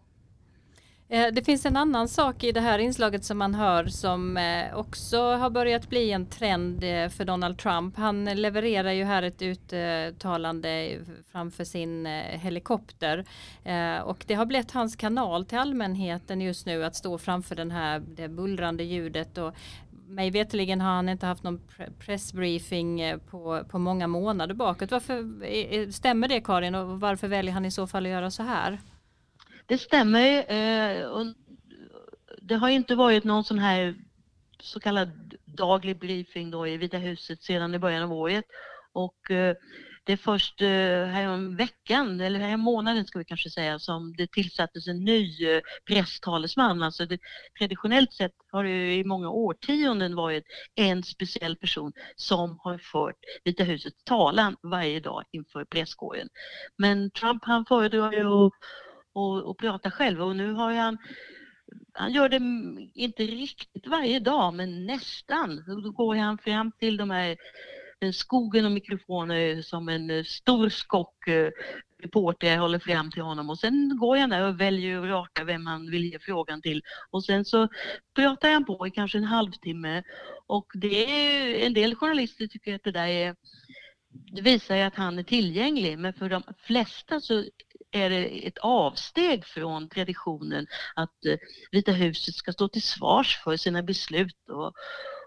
Eh, det finns en annan sak i det här inslaget som man hör som eh, också har börjat bli en trend eh, för Donald Trump. Han levererar ju här ett uttalande framför sin helikopter och det har blivit hans kanal till allmänheten just nu att stå framför den här, det bullrande ljudet och mig veterligen har han inte haft någon pressbriefing på, på många månader bakåt. Varför, stämmer det Karin och varför väljer han i så fall att göra så här? Det stämmer. Eh, det har inte varit någon sån här så kallad daglig briefing då i Vita huset sedan i början av året. Och eh, det är först eh, veckan, eller här månaden ska vi kanske säga, som det tillsattes en ny eh, presstalesman. Alltså det, traditionellt sett har det i många årtionden varit en speciell person som har fört Vita husets talan varje dag inför presskåren. Men Trump han föredrar ju att och, och prata själv. Och nu har han han gör det inte riktigt varje dag men nästan. Då går han fram till de här skogen och mikrofoner eh, som en eh, stor skock eh, reporter håller fram till honom. Och sen går jag där och väljer och rakar vem han vill ge frågan till. Och sen så pratar han på i kanske en halvtimme. Och det är en del journalister tycker att det där är det visar ju att han är tillgänglig. Men för de flesta så är det ett avsteg från traditionen att eh, Vita huset ska stå till svars för sina beslut och,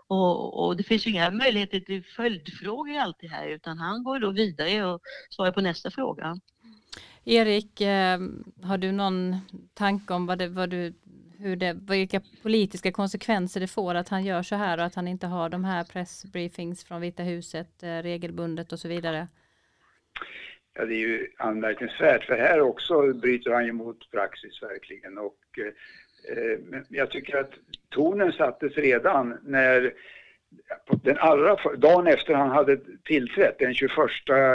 och, och, det finns ju inga möjligheter till följdfrågor alltid här utan han går då vidare och svarar på nästa fråga. Erik, eh, har du någon tanke om vad det, vad du, hur det, vilka politiska konsekvenser det får att han gör så här och att han inte har de här pressbriefings från Vita huset eh, regelbundet och så vidare? Ja, det är ju anmärkningsvärt för här också bryter han ju mot praxis verkligen och eh, men jag tycker att tonen sattes redan när den allra dagen efter han hade tillträtt, den 21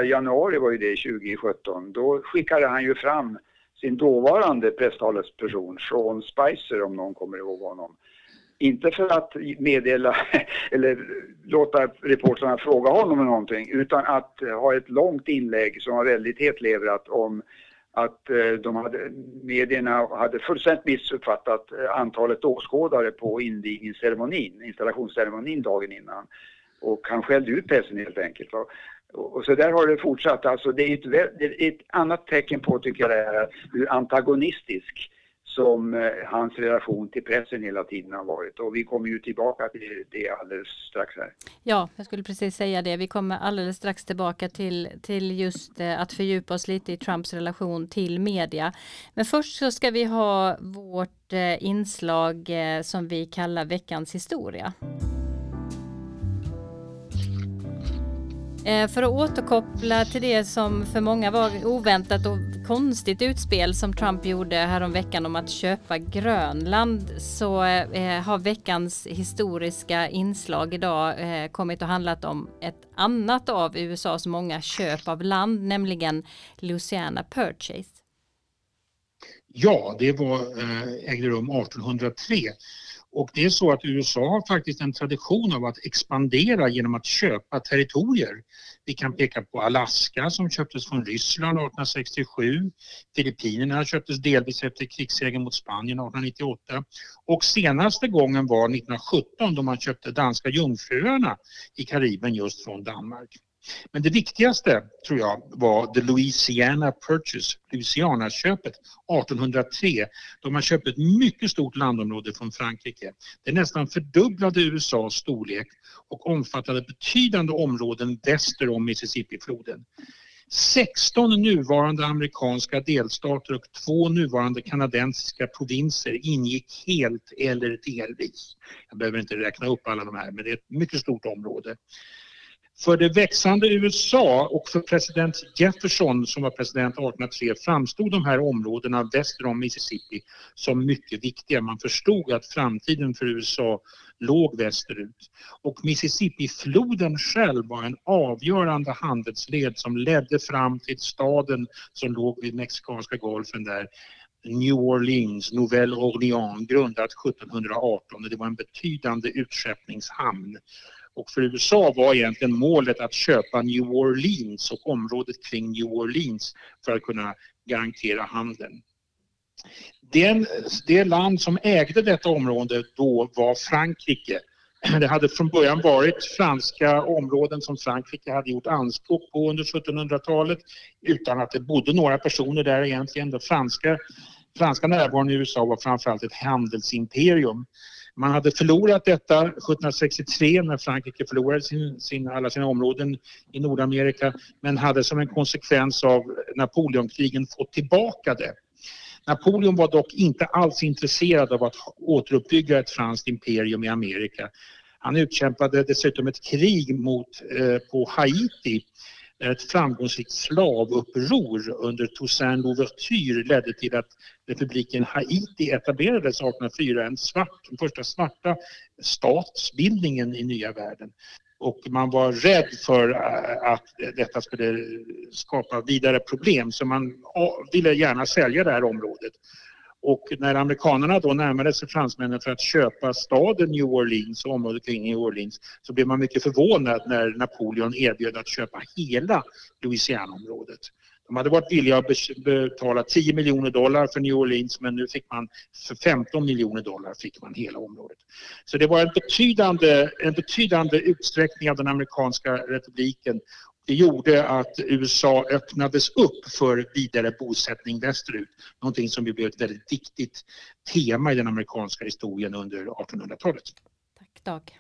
januari var ju det 2017, då skickade han ju fram sin dåvarande presstalesperson Sean Spicer om någon kommer ihåg honom. Inte för att meddela *laughs* eller låta reportrarna fråga honom om någonting utan att eh, ha ett långt inlägg som var väldigt hetlevrat om att eh, de hade, medierna hade fullständigt missuppfattat eh, antalet åskådare på invigningsceremonin, installationsceremonin dagen innan. Och han skällde ut pressen helt enkelt. Och så där har det fortsatt. Alltså det är ett, det är ett annat tecken på, tycker jag, det är hur antagonistisk som eh, hans relation till pressen hela tiden har varit. Och vi kommer ju tillbaka till det alldeles strax här. Ja, jag skulle precis säga det. Vi kommer alldeles strax tillbaka till, till just eh, att fördjupa oss lite i Trumps relation till media. Men först så ska vi ha vårt eh, inslag eh, som vi kallar veckans historia. Eh, för att återkoppla till det som för många var oväntat och konstigt utspel som Trump gjorde häromveckan om att köpa Grönland så eh, eh, har veckans historiska inslag idag kommit att handlat om ett annat av USAs många köp av land, nämligen Louisiana Purchase. Ja, det var, ägde rum 1803 och det är så att USA har faktiskt en tradition av att expandera genom att köpa territorier. Vi kan peka på Alaska som köptes från Ryssland 1867. Filippinerna köptes delvis efter krigssegern mot Spanien 1898. Och senaste gången var 1917 då man köpte danska jungfruarna i Karibien just från Danmark. Men det viktigaste tror jag var The Louisiana Purchase, Louisiana-köpet 1803 då man köpte ett mycket stort landområde från Frankrike. Det nästan fördubblade USAs storlek och omfattade betydande områden väster om Mississippifloden. 16 nuvarande amerikanska delstater och två nuvarande kanadensiska provinser ingick helt eller delvis. Jag behöver inte räkna upp alla de här men det är ett mycket stort område. För det växande USA och för president Jefferson som var president 1803 framstod de här områdena väster om Mississippi som mycket viktiga. Man förstod att framtiden för USA låg västerut. Och Mississippifloden själv var en avgörande handelsled som ledde fram till staden som låg vid Mexikanska golfen där New Orleans, Nouvelle Orléans, grundat 1718 och det var en betydande utskeppningshamn. Och för USA var egentligen målet att köpa New Orleans och området kring New Orleans för att kunna garantera handeln. Den, det land som ägde detta område då var Frankrike. Det hade från början varit franska områden som Frankrike hade gjort anspråk på under 1700-talet utan att det bodde några personer där egentligen. Den franska, franska närvaron i USA var framförallt ett handelsimperium. Man hade förlorat detta 1763 när Frankrike förlorade sin, sin, alla sina områden i Nordamerika men hade som en konsekvens av Napoleonkrigen fått tillbaka det. Napoleon var dock inte alls intresserad av att återuppbygga ett franskt imperium i Amerika. Han utkämpade dessutom ett krig mot, eh, på Haiti ett framgångsrikt slavuppror under Toussaint Louverture ledde till att republiken Haiti etablerades 1804, en svart, den första svarta statsbildningen i nya världen. Och man var rädd för äh, att detta skulle skapa vidare problem så man ville gärna sälja det här området. Och när amerikanerna då närmade sig fransmännen för att köpa staden New Orleans och området kring New Orleans så blev man mycket förvånad när Napoleon erbjöd att köpa hela Louisiana-området. De hade varit villiga att betala 10 miljoner dollar för New Orleans men nu fick man för 15 miljoner dollar fick man hela området. Så det var en betydande, en betydande utsträckning av den amerikanska republiken det gjorde att USA öppnades upp för vidare bosättning västerut. Någonting som blev ett väldigt viktigt tema i den amerikanska historien under 1800-talet. Tack Dag.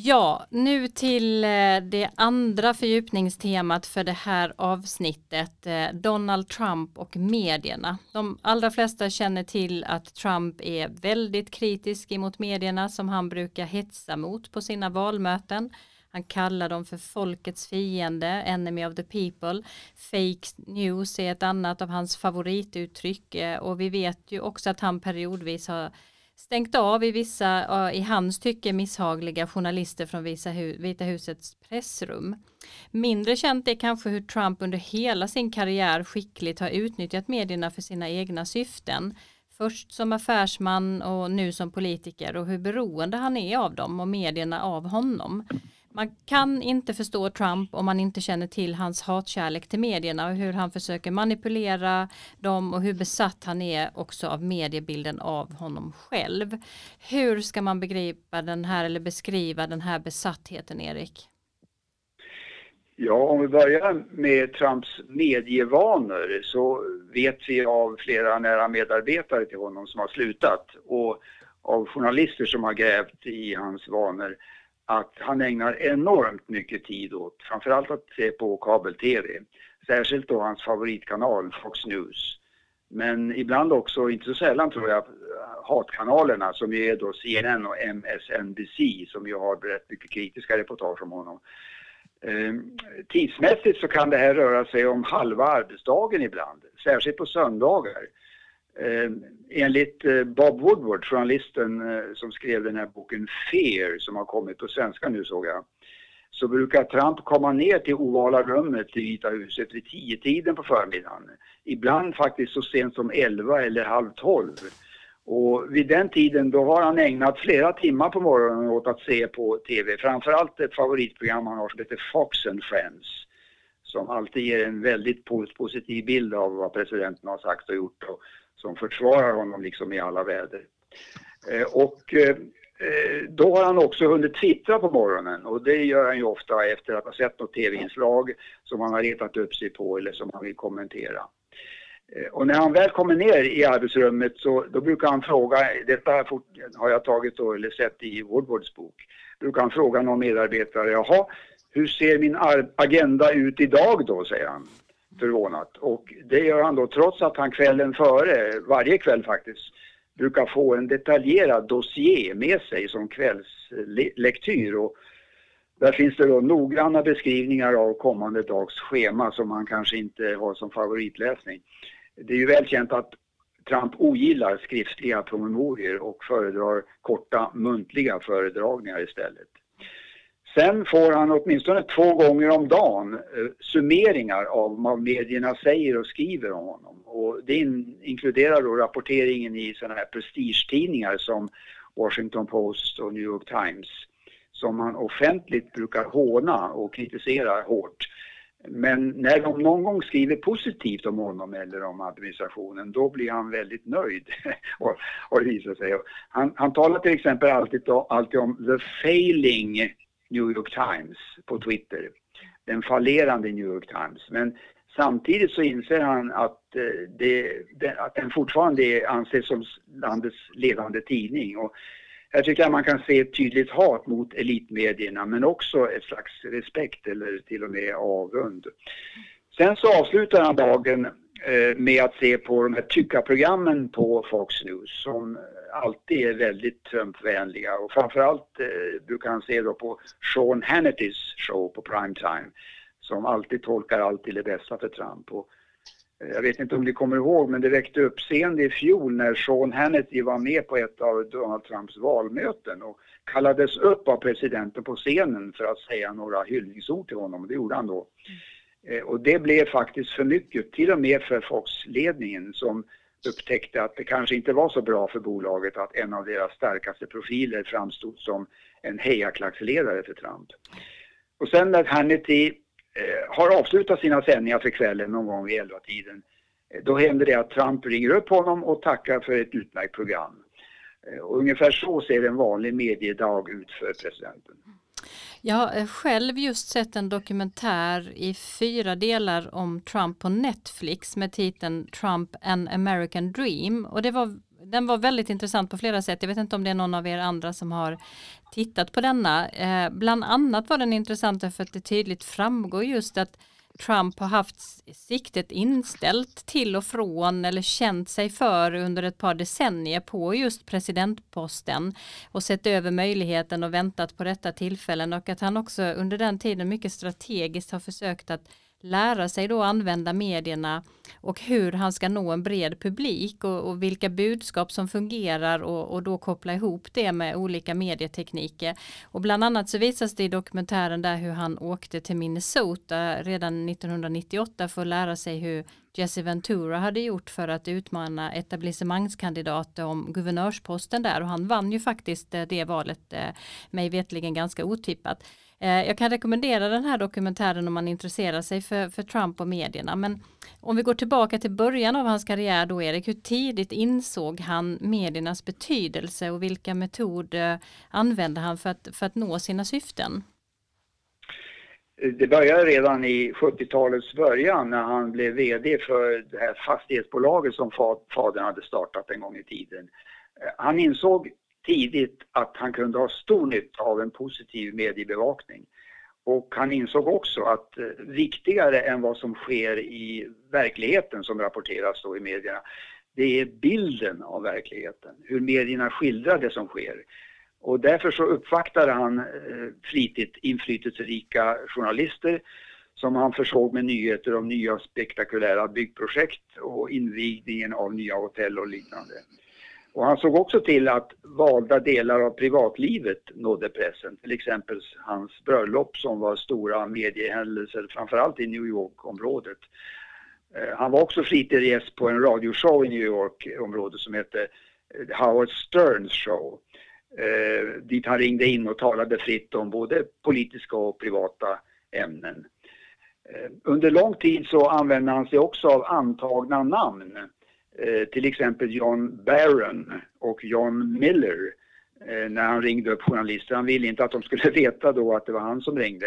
Ja, nu till eh, det andra fördjupningstemat för det här avsnittet. Eh, Donald Trump och medierna. De allra flesta känner till att Trump är väldigt kritisk emot medierna som han brukar hetsa mot på sina valmöten. Han kallar dem för folkets fiende, enemy of the people. Fake news är ett annat av hans favorituttryck eh, och vi vet ju också att han periodvis har stängt av i vissa, i hans tycke misshagliga journalister från Vita husets pressrum. Mindre känt är kanske hur Trump under hela sin karriär skickligt har utnyttjat medierna för sina egna syften. Först som affärsman och nu som politiker och hur beroende han är av dem och medierna av honom. Man kan inte förstå Trump om man inte känner till hans hatkärlek till medierna och hur han försöker manipulera dem och hur besatt han är också av mediebilden av honom själv. Hur ska man begripa den här eller beskriva den här besattheten, Erik? Ja, om vi börjar med Trumps medievanor så vet vi av flera nära medarbetare till honom som har slutat och av journalister som har grävt i hans vanor att han ägnar enormt mycket tid åt framförallt att se på kabel-tv. Särskilt då hans favoritkanal Fox News. Men ibland också, inte så sällan tror jag, hatkanalerna som ju är då CNN och MSNBC som ju har rätt mycket kritiska reportage om honom. Ehm, tidsmässigt så kan det här röra sig om halva arbetsdagen ibland, särskilt på söndagar. Eh, enligt eh, Bob Woodward, journalisten eh, som skrev den här boken Fear som har kommit på svenska nu såg jag, så brukar Trump komma ner till ovala rummet i Vita huset vid tio tiden på förmiddagen. Ibland faktiskt så sent som elva eller halv tolv. Och vid den tiden då har han ägnat flera timmar på morgonen åt att se på TV. Framförallt ett favoritprogram han har som heter Fox and Friends. Som alltid ger en väldigt positiv bild av vad presidenten har sagt och gjort och som försvarar honom liksom i alla väder. Eh, och eh, då har han också hunnit twittra på morgonen och det gör han ju ofta efter att ha sett något tv-inslag som han har retat upp sig på eller som han vill kommentera. Eh, och när han väl kommer ner i arbetsrummet så då brukar han fråga, detta har jag tagit då, eller sett i Woodwards bok, brukar han fråga någon medarbetare, jaha, hur ser min agenda ut idag då, säger han förvånat. Och det gör han då trots att han kvällen före, varje kväll faktiskt, brukar få en detaljerad dossier med sig som kvällslektyr. Och där finns det då noggranna beskrivningar av kommande dags schema som han kanske inte har som favoritläsning. Det är ju väl känt att Trump ogillar skriftliga promemorior och föredrar korta muntliga föredragningar istället. Sen får han åtminstone två gånger om dagen eh, summeringar av vad medierna säger och skriver om honom. Och det in, inkluderar då rapporteringen i sådana här prestigetidningar som Washington Post och New York Times som han offentligt brukar håna och kritisera hårt. Men när de någon gång skriver positivt om honom eller om administrationen, då blir han väldigt nöjd, *laughs* har det visat sig. Han, han talar till exempel alltid, alltid om the failing New York Times på Twitter. Den fallerande New York Times. Men samtidigt så inser han att, eh, det, att den fortfarande anses som landets ledande tidning. Och här tycker jag man kan se ett tydligt hat mot elitmedierna men också ett slags respekt eller till och med avund. Sen så avslutar han dagen Eh, med att se på de här tyckarprogrammen på Fox News som alltid är väldigt Trump-vänliga och framförallt eh, brukar han se då på Sean Hannitys show på primetime som alltid tolkar allt till det bästa för Trump. Och Eh, jag vet inte om ni kommer ihåg, men det väckte uppseende i fjol när Sean Hannity var med på ett av Donald Trumps valmöten och kallades upp av presidenten på scenen för att säga några hyllningsord till honom. och Det gjorde han då. Mm. Eh, och det blev faktiskt för mycket, till och med för Fox-ledningen som upptäckte att det kanske inte var så bra för bolaget att en av deras starkaste profiler framstod som en hejaklacksledare för Trump. Och sen när Hannity Eh, har avslutat sina sändningar för kvällen någon gång vid 11-tiden. Eh, då händer det att Trump ringer upp honom och tackar för ett utmärkt program. Eh, och ungefär så ser en vanlig mediedag ut för presidenten. Jag har eh, själv just sett en dokumentär i fyra delar om Trump på Netflix med titeln Trump an American Dream och det var den var väldigt intressant på flera sätt. Jag vet inte om det är någon av er andra som har tittat på denna. Eh, bland annat var den intressant för att det tydligt framgår just att Trump har haft siktet inställt till och från eller känt sig för under ett par decennier på just presidentposten och sett över möjligheten och väntat på detta tillfällen och att han också under den tiden mycket strategiskt har försökt att lära sig då använda medierna och hur han ska nå en bred publik och, och vilka budskap som fungerar och, och, då koppla ihop det med olika medietekniker. Och bland annat så visas det i dokumentären där hur han åkte till Minnesota redan 1998 för att lära sig hur Jesse Ventura hade gjort för att utmana etablissemangskandidater om guvernörsposten där och han vann ju faktiskt eh, det valet eh, mig vetligen ganska otippat. Eh, jag kan rekommendera den här dokumentären om man intresserar sig för, för Trump och medierna. Men om vi går tillbaka till början av hans karriär då Erik, hur tidigt insåg han mediernas betydelse och vilka metoder använde han för att, för att nå sina syften? Det började redan i 70-talets början när han blev VD för det här fastighetsbolaget som fadern hade startat en gång i tiden. Eh, han insåg tidigt att han kunde ha stor nytta av en positiv mediebevakning. Och han insåg också att eh, viktigare än vad som sker i verkligheten som rapporteras då i medierna, det är bilden av verkligheten, hur medierna skildrar det som sker. Och därför så uppvaktade han eh, flitigt inflytelserika journalister som han försåg med nyheter om nya spektakulära byggprojekt och invigningen av nya hotell och liknande. Och han såg också till att valda delar av privatlivet nådde pressen. Till exempel hans bröllop som var stora mediehändelser, framförallt i New York-området. Eh, han var också flitig gäst på en radioshow i New York-området som hette eh, Howard Sterns show. Eh, dit han ringde in och talade fritt om både politiska och privata ämnen. Eh, under lång tid så använde han sig också av antagna namn. Eh, till exempel John Barron och John Miller eh, när han ringde upp journalister. Han ville inte att de skulle *laughs* veta då att det var han som ringde.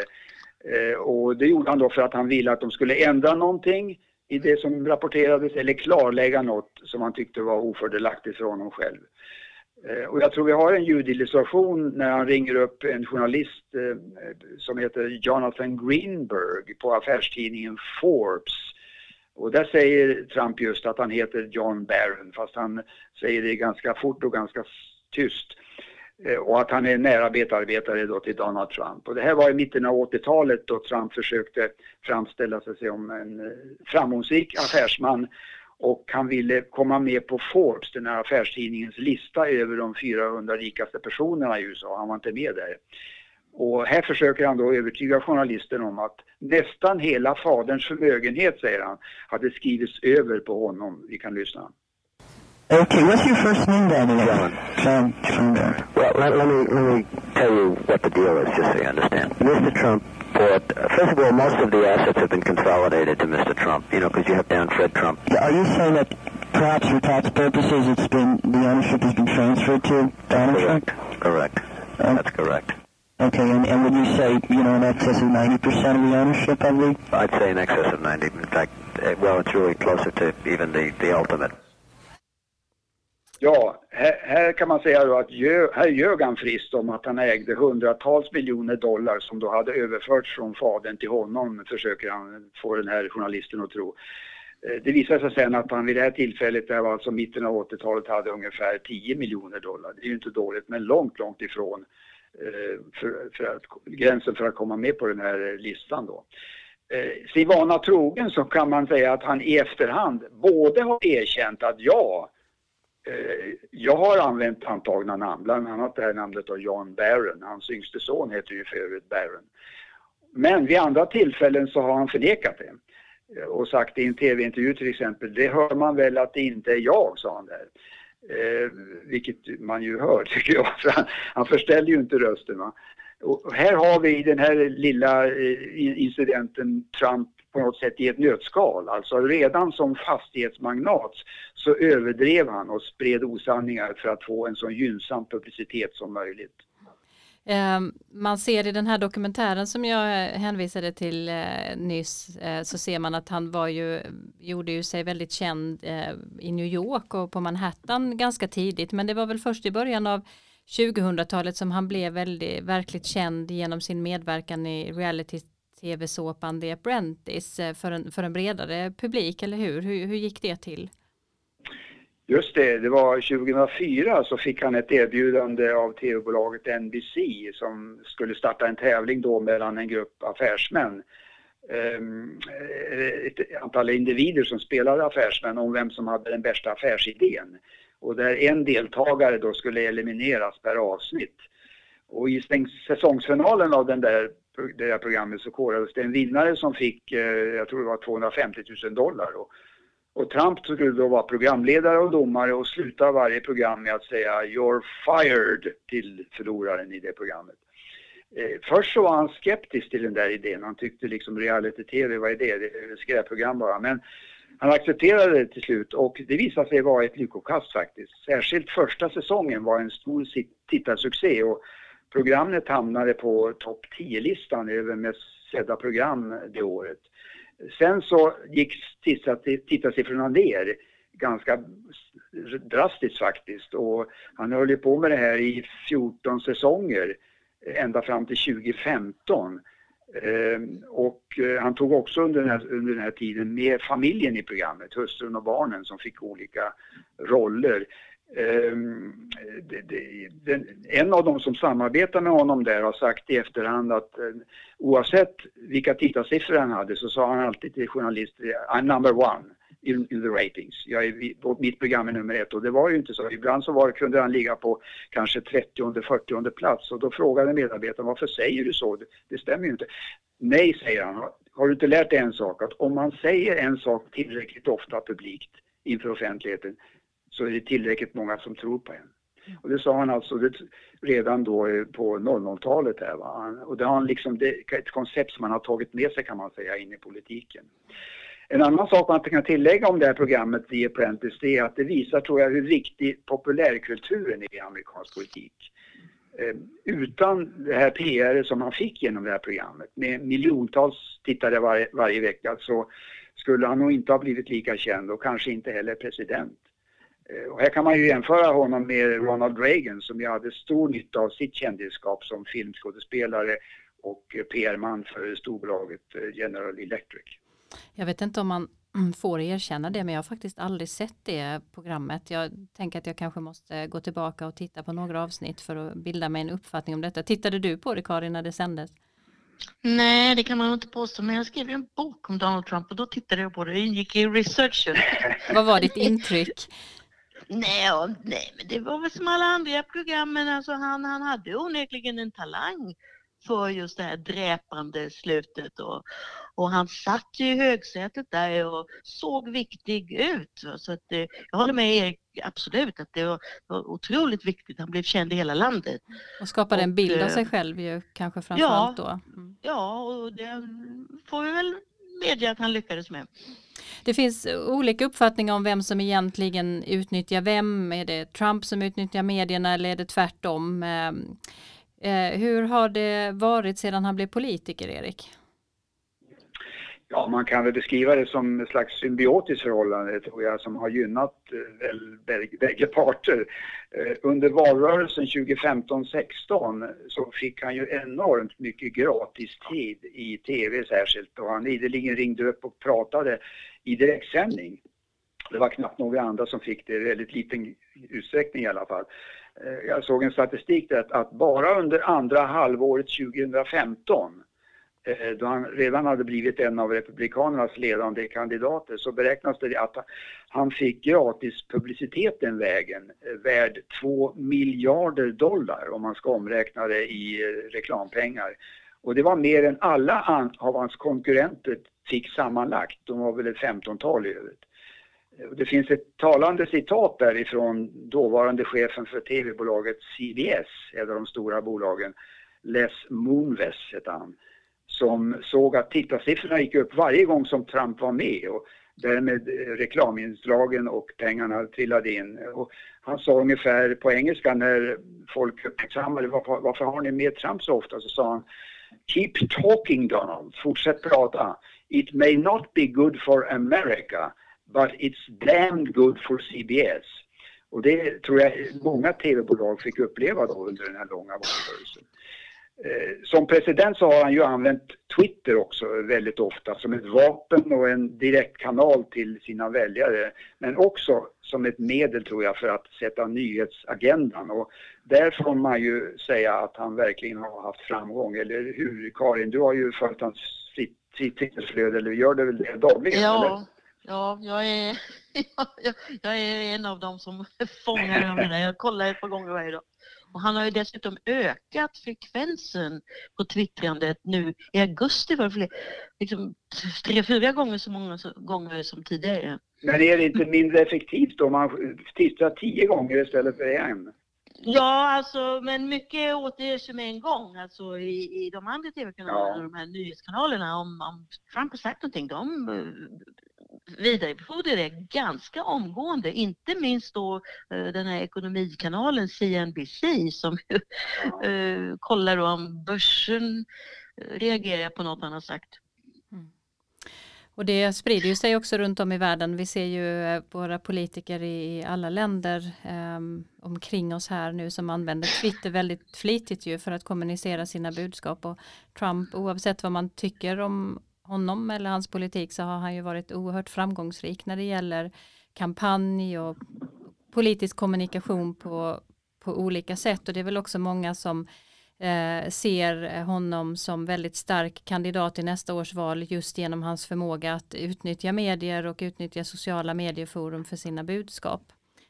Eh, och det gjorde han då för att han ville att de skulle ändra någonting i det som rapporterades eller klarlägga något som han tyckte var ofördelaktigt för honom själv. Och jag tror vi har en ljudillustration när han ringer upp en journalist som heter Jonathan Greenberg på affärstidningen Forbes och där säger Trump just att han heter John Barron fast han säger det ganska fort och ganska tyst. Eh, och att han är nära betarbetare då till Donald Trump. Och det här var i mitten av 80-talet då Trump försökte framställa sig som en eh, framgångsrik affärsman och han ville komma med på Forbes, den här affärstidningens lista över de 400 rikaste personerna i USA. Han var inte med där. Och här försöker han då övertyga journalisten om att nästan hela faderns förmögenhet, säger han, hade skrivits över på honom. Vi kan lyssna. Okay, what's your first name, Danny? John. John, John. Well, let, let, me, let me tell you what the deal is, just so you understand. Mr. Trump bought, first of all, most of the assets have been consolidated to Mr. Trump, you know, because you have down Fred Trump. Are you saying that perhaps for tax purposes it's been, the ownership has been transferred to Donald correct. Trump? Correct. Uh, That's correct. Okay, and, and would you say, you know, in excess of 90% of the ownership, I believe? I'd say in excess of 90. In fact, eh, well, it's really closer to even the, the ultimate. Ja, här, här, kan man säga då att jö, här ljög han friskt om att han ägde hundratals miljoner dollar som då hade överförts från fadern till honom, försöker han få den här journalisten att tro. Eh, det visade sig sen att han vid det här tillfället, det var alltså mitten av 80-talet, hade ungefär 10 miljoner dollar. Det är ju inte dåligt, men långt, långt ifrån Eh, för, för att, gränsen för att komma med på den här listan då. Eh, sin vana trogen så kan man säga att han i efterhand både har erkänt att ja, Eh, jag har använt antagna namn, bland annat det här namnet av John Barron. Hans yngste son heter ju för övrigt Barron. Men vid andra tillfällen så har han förnekat det och sagt i en tv-intervju till exempel, det hör man väl att det inte är jag, sa han där. Eh, vilket man ju hör *laughs* tycker jag, för han, han förställer ju inte rösten. Va? Och här har vi den här lilla eh, incidenten Trump på något sätt i ett nötskal. Alltså redan som fastighetsmagnat så överdrev han och spred osanningar för att få en så gynnsam publicitet som möjligt. Ehm, man ser i den här dokumentären som jag eh, hänvisade till eh, nyss eh, så ser man att han var ju, gjorde ju sig väldigt känd i New York och på Manhattan ganska tidigt men det var väl först i början av 2000-talet som han blev väldigt, verkligt känd genom sin medverkan i reality tv-såpan The Apprentice för en, för en bredare publik, eller hur? hur? Hur gick det till? Just det, det var 2004 så fick han ett erbjudande av tv-bolaget NBC som skulle starta en tävling då mellan en grupp affärsmän. Ehm, ett antal individer som spelade affärsmän om vem som hade den bästa affärsidén. Och där en deltagare då skulle elimineras per avsnitt. Och i säsongsfinalen av den där, det där programmet så korades det en vinnare som fick, eh, jag tror det var 250 000 dollar och Trump skulle då vara programledare och domare och sluta varje program med att säga “You're fired” till förloraren i det programmet. Eh, först så var han skeptisk till den där idén. Han tyckte liksom reality-tv, vad är det? Det är skräpprogram bara. Men han accepterade det till slut och det visade sig vara ett lyckokast faktiskt. Särskilt första säsongen var en stor tittarsuccé och programmet hamnade på topp 10-listan över mest sedda program det året. Sen så gick tittarsiffrorna ner ganska drastiskt faktiskt och han höll ju på med det här i 14 säsonger ända fram till 2015. Ehm, och eh, han tog också under den, här, under den här tiden med familjen i programmet, hustrun och barnen som fick olika roller. Ehm, en av de som samarbetar med honom där har sagt i efterhand att eh, oavsett vilka tittarsiffror han hade så sa han alltid till journalister I'm number one in, in the ratings. Jag är, mitt program är nummer ett och det var ju inte så. Ibland så var, kunde han ligga på kanske 30-40 plats och då frågade medarbetaren varför säger du så? Det, det stämmer ju inte. Nej, säger han. Har du inte lärt dig en sak? Att om man säger en sak tillräckligt ofta publikt inför offentligheten så är det tillräckligt många som tror på en. Och det sa han alltså det, redan då på 00-talet här va. Och det har han liksom, det är ett koncept som han har tagit med sig kan man säga in i politiken. En annan sak man kan tillägga om det här programmet The Apprentice det är att det visar tror jag hur viktig populärkulturen är i amerikansk politik. Eh, utan det här PR som han fick genom det här programmet med miljontals tittare varje, varje vecka så skulle han nog inte ha blivit lika känd och kanske inte heller president. Eh, och här kan man ju jämföra honom med Ronald Reagan som ju hade stor nytta av sitt kändisskap som filmskådespelare och PR-man för storbolaget eh, General Electric. Jag vet inte om man mm, får erkänna det, men jag har faktiskt aldrig sett det programmet. Jag tänker att jag kanske måste gå tillbaka och titta på några avsnitt för att bilda mig en uppfattning om detta. Tittade du på det Karin när det sändes? Nej, det kan man inte påstå, men jag skrev en bok om Donald Trump och då tittade jag på det. Det ingick i researchen. Vad var ditt intryck? Nej, och, nej, men det var väl som alla andra program, men alltså han, han hade onekligen en talang för just det här dräpande slutet och, och han satt ju i högsätet där och såg viktig ut. Så att, eh, jag håller med Erik absolut att det var, var otroligt viktigt. Han blev känd i hela landet. Och skapade en bild av sig själv ju kanske framförallt ja, då. Mm. Ja, och det får vi väl medge att han lyckades med. Det finns olika uppfattningar om vem som egentligen utnyttjar vem. Är det Trump som utnyttjar medierna eller är det tvärtom? Ehm, eh, hur har det varit sedan han blev politiker, Erik? Ja, man kan väl beskriva det som ett slags symbiotiskt förhållande tror jag som har gynnat eh, väl, bägge parter. Eh, under valrörelsen 2015-16 så fick han ju enormt mycket gratis tid i tv särskilt och han ideligen ringde upp och pratade i direktsändning. Det var knappt några andra som fick det i väldigt liten utsträckning i alla fall. Eh, jag såg en statistik där att bara under andra halvåret 2015 Eh, då han redan hade blivit en av Republikanernas ledande kandidater så beräknas det att han fick gratis publicitet den vägen eh, värd 2 miljarder dollar om man ska omräkna det i eh, reklampengar. Och det var mer än alla av hans konkurrenter fick sammanlagt. De var väl ett 15-tal i övrigt. Det finns ett talande citat därifrån dåvarande chefen för tv-bolaget CBS, ett av de stora bolagen, Les Moonves hette han, som såg att tittarsiffrorna gick upp varje gång som Trump var med och därmed eh, reklaminslagen och pengarna trillade in. Och han sa ungefär på engelska när folk uppmärksammade varför, varför har ni med Trump så ofta? Så sa han Keep talking Donald, fortsätt prata. It may not be good for America but it's damn good for CBS. Och det tror jag många tv-bolag fick uppleva då under den här långa valrörelsen. Eh, som president så har han ju använt Twitter också väldigt ofta som ett vapen och en direktkanal till sina väljare. Men också som ett medel tror jag för att sätta nyhetsagendan. Och där får man ju säga att han verkligen har haft framgång. Eller hur Karin? Du har ju följt hans Twitterflöde eller gör det väl det dagligen? Ja, eller? Ja, jag är, *laughs* jag, jag är en av dem som *laughs* fångar det där. Jag kollar ett par gånger varje dag. Och han har ju dessutom ökat frekvensen på twittrandet nu. I augusti var det fler, liksom, tre, fyra gånger så många gånger som tidigare. Men är det inte mindre effektivt om man twittrar tio gånger istället för en? Ja, alltså, men mycket återges ju med en gång. Alltså i, i de andra tv-kanalerna, ja. de här nyhetskanalerna, om, om Trump har sagt någonting, de vidarebefordrar det ganska omgående. Inte minst då eh, den här ekonomikanalen CNBC som uh, kollar om börsen eh, reagerar på något han har sagt. Mm. Och det sprider ju sig också runt om i världen. Vi ser ju våra politiker i alla länder um, omkring oss här nu som använder Twitter väldigt flitigt ju för att kommunicera sina budskap. Och Trump, oavsett vad man tycker om honom eller hans politik så har han ju varit oerhört framgångsrik när det gäller kampanj och politisk kommunikation på, på olika sätt och det är väl också många som eh, ser honom som väldigt stark kandidat i nästa års val just genom hans förmåga att utnyttja medier och utnyttja sociala medieforum för sina budskap.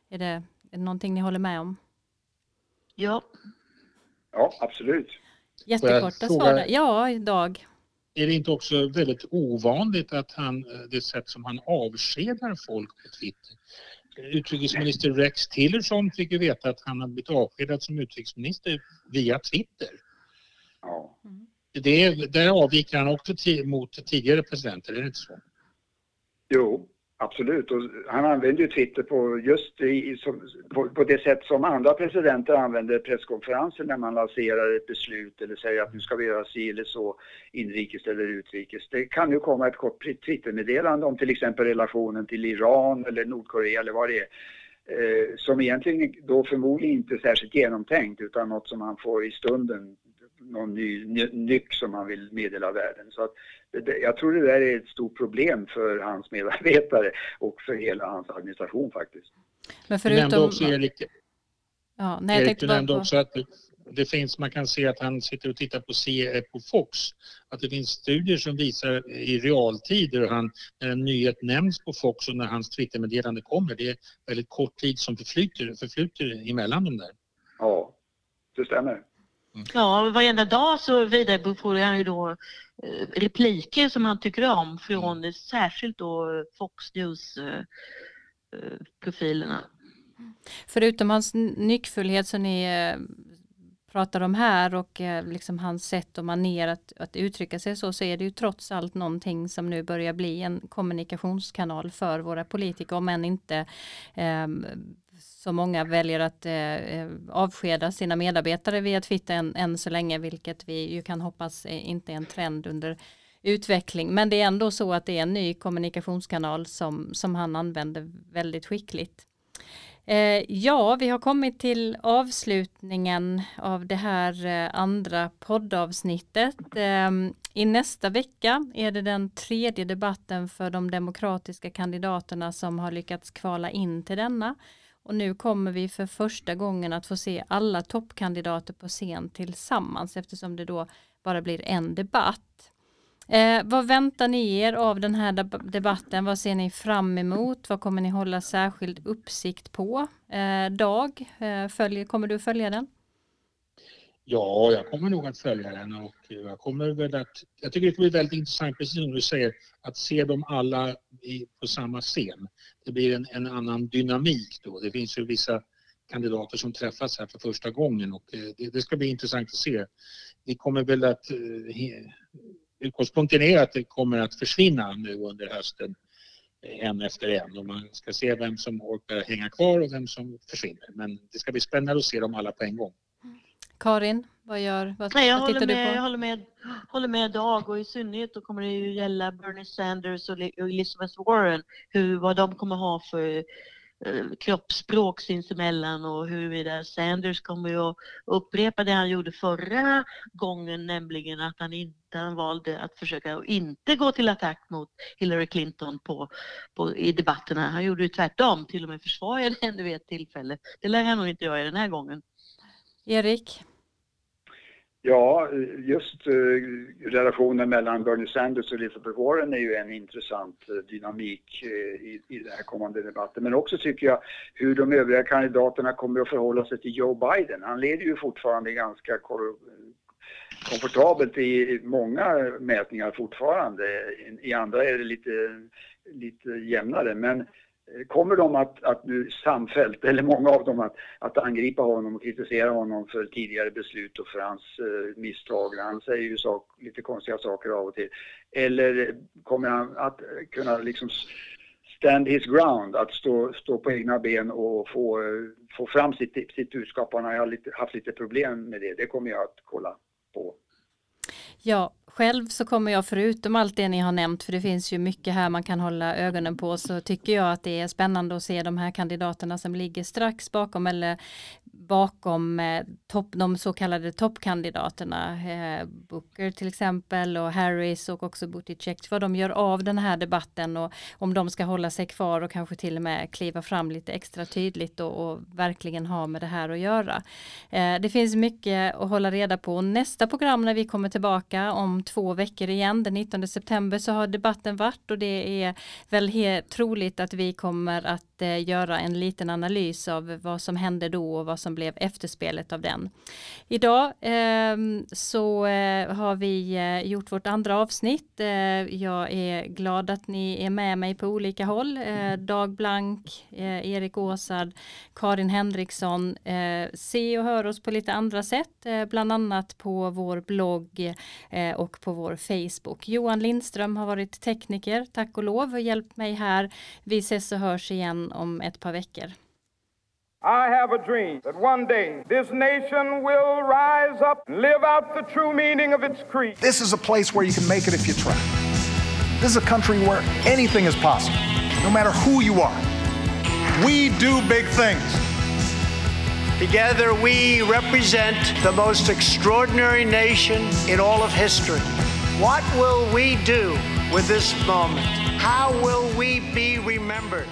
Är det, är det någonting ni håller med om? Ja. Ja, absolut. Jättekorta svar. Ja, Dag är det inte också väldigt ovanligt att han, det sätt som han avskedar folk på Twitter? Utrikesminister Rex Tillerson fick ju veta att han har blivit avskedad som utrikesminister via Twitter. Ja. Det, där avviker han också mot tidigare presidenter, är det inte så? Jo, Absolut, och han använder ju Twitter på just i, som, på, på, det sätt som andra presidenter använder presskonferenser när man lanserar ett beslut eller säger att nu ska vi göra si eller så inrikes eller utrikes. Det kan ju komma ett kort Twittermeddelande om till exempel relationen till Iran eller Nordkorea eller vad det är. Eh, som egentligen då förmodligen inte är särskilt genomtänkt utan något som man får i stunden någon ny nyck som han vill meddela världen. Så att, det, jag tror det där är ett stort problem för hans medarbetare och för hela hans administration faktiskt. Men förutom... också Erik, ja, nej, Erik du nämnde också att det finns, man kan se att han sitter och tittar på, C, på Fox, att det finns studier som visar i realtid hur han, när en nyhet nämns på Fox och när hans Twittermeddelande kommer, det är väldigt kort tid som förflyter, förflyter emellan dem där. Ja, det stämmer. Mm. Ja, varenda dag så vidarebefordrar han ju då eh, repliker som han tycker om från mm. särskilt då Fox News-profilerna. Eh, eh, Förutom hans nyckfullhet som ni pratar om här och liksom hans sätt och maner att, att uttrycka sig så, så är det ju trots allt någonting som nu börjar bli en kommunikationskanal för våra politiker, om än inte eh, så många väljer att eh, eh, avskeda sina medarbetare via Twitter än, än så länge, vilket vi ju kan hoppas är inte är en trend under utveckling. Men det är ändå så att det är en ny kommunikationskanal som, som han använder väldigt skickligt. Eh, ja, vi har kommit till avslutningen av det här eh, andra poddavsnittet. Eh, I nästa vecka är det den tredje debatten för de demokratiska kandidaterna som har lyckats kvala in till denna. Och nu kommer vi för första gången att få se alla toppkandidater på scen tillsammans eftersom det då bara blir en debatt. Eh, vad väntar ni er av den här debatten? Vad ser ni fram emot? Vad kommer ni hålla särskild uppsikt på? Eh, Dag, eh, följer, kommer du följa den? Ja, jag kommer nog att följa den och jag kommer väl att... Jag tycker det blir väldigt intressant, precis som du säger, att se dem alla i, på samma scen. Det blir en, en, annan dynamik då. Det finns ju vissa kandidater som träffas här för första gången och eh, det, det ska bli intressant att se. Vi kommer väl att eh, utgångspunkten är att det kommer att försvinna nu under hösten eh, en efter en och man ska se vem som orkar hänga kvar och vem som försvinner. Men det ska bli spännande att se dem alla på en gång. Karin, vad gör vad, Nej, jag vad håller med, du på? Jag håller med, håller med Dag och i synnerhet då kommer det ju gälla Bernie Sanders och Elizabeth Warren, hur, vad de kommer ha för Eh, kroppsspråk sinsemellan och huruvida Sanders kommer att upprepa det han gjorde förra gången, nämligen att han inte han valde att försöka inte gå till attack mot Hillary Clinton på, på, i debatterna. Han gjorde ju tvärtom, till och med försvarade henne vid ett tillfälle. Det lär han nog inte göra den här gången. Erik? Ja, just eh, relationen mellan Bernie Sanders och Elizabeth Warren är ju en intressant eh, dynamik eh, i, i den här kommande debatten. Men också tycker jag hur de övriga kandidaterna kommer att förhålla sig till Joe Biden. Han leder ju fortfarande ganska komfortabelt i många mätningar fortfarande. I andra är det lite, lite jämnare. Men Kommer de att, att nu samfällt, eller många av dem, att, att angripa honom och kritisera honom för tidigare beslut och för hans eh, misstag? Han säger ju sak, lite konstiga saker av och till. Eller kommer han att kunna liksom stand his ground, att stå, stå på egna ben och få, eh, få fram sitt, sitt budskap? Han har lite, haft lite problem med det. Det kommer jag att kolla på. Ja, själv så kommer jag förutom allt det ni har nämnt, för det finns ju mycket här man kan hålla ögonen på, så tycker jag att det är spännande att se de här kandidaterna som ligger strax bakom eller bakom eh, de så kallade toppkandidaterna, eh, Booker till exempel och Harris och också Buttigieg, vad de gör av den här debatten och om de ska hålla sig kvar och kanske till och med kliva fram lite extra tydligt och, och verkligen ha med det här att göra. Eh, det finns mycket att hålla reda på. Nästa program när vi kommer tillbaka om två veckor igen, den 19 september, så har debatten varit och det är väl helt troligt att vi kommer att eh, göra en liten analys av vad som hände då och vad som blev efterspelet av den. Idag eh, så har vi eh, gjort vårt andra avsnitt. Eh, jag är glad att ni är med mig på olika håll. Eh, Dag Blank, Erik Åsard, Karin Henriksson. se och hör oss på lite andra sätt, bland annat på vår blogg och på vår Facebook. Johan Lindström har varit tekniker, tack och lov, och hjälpt mig här. Vi ses och hörs igen om ett par veckor. I have a dream that one day this nation will rise up and live out the true meaning of its creed. This is a place where you can make it if you try. This is a country where anything is possible, no matter who you are. We do big things. Together we represent the most extraordinary nation in all of history. What will we do with this moment? How will we be remembered?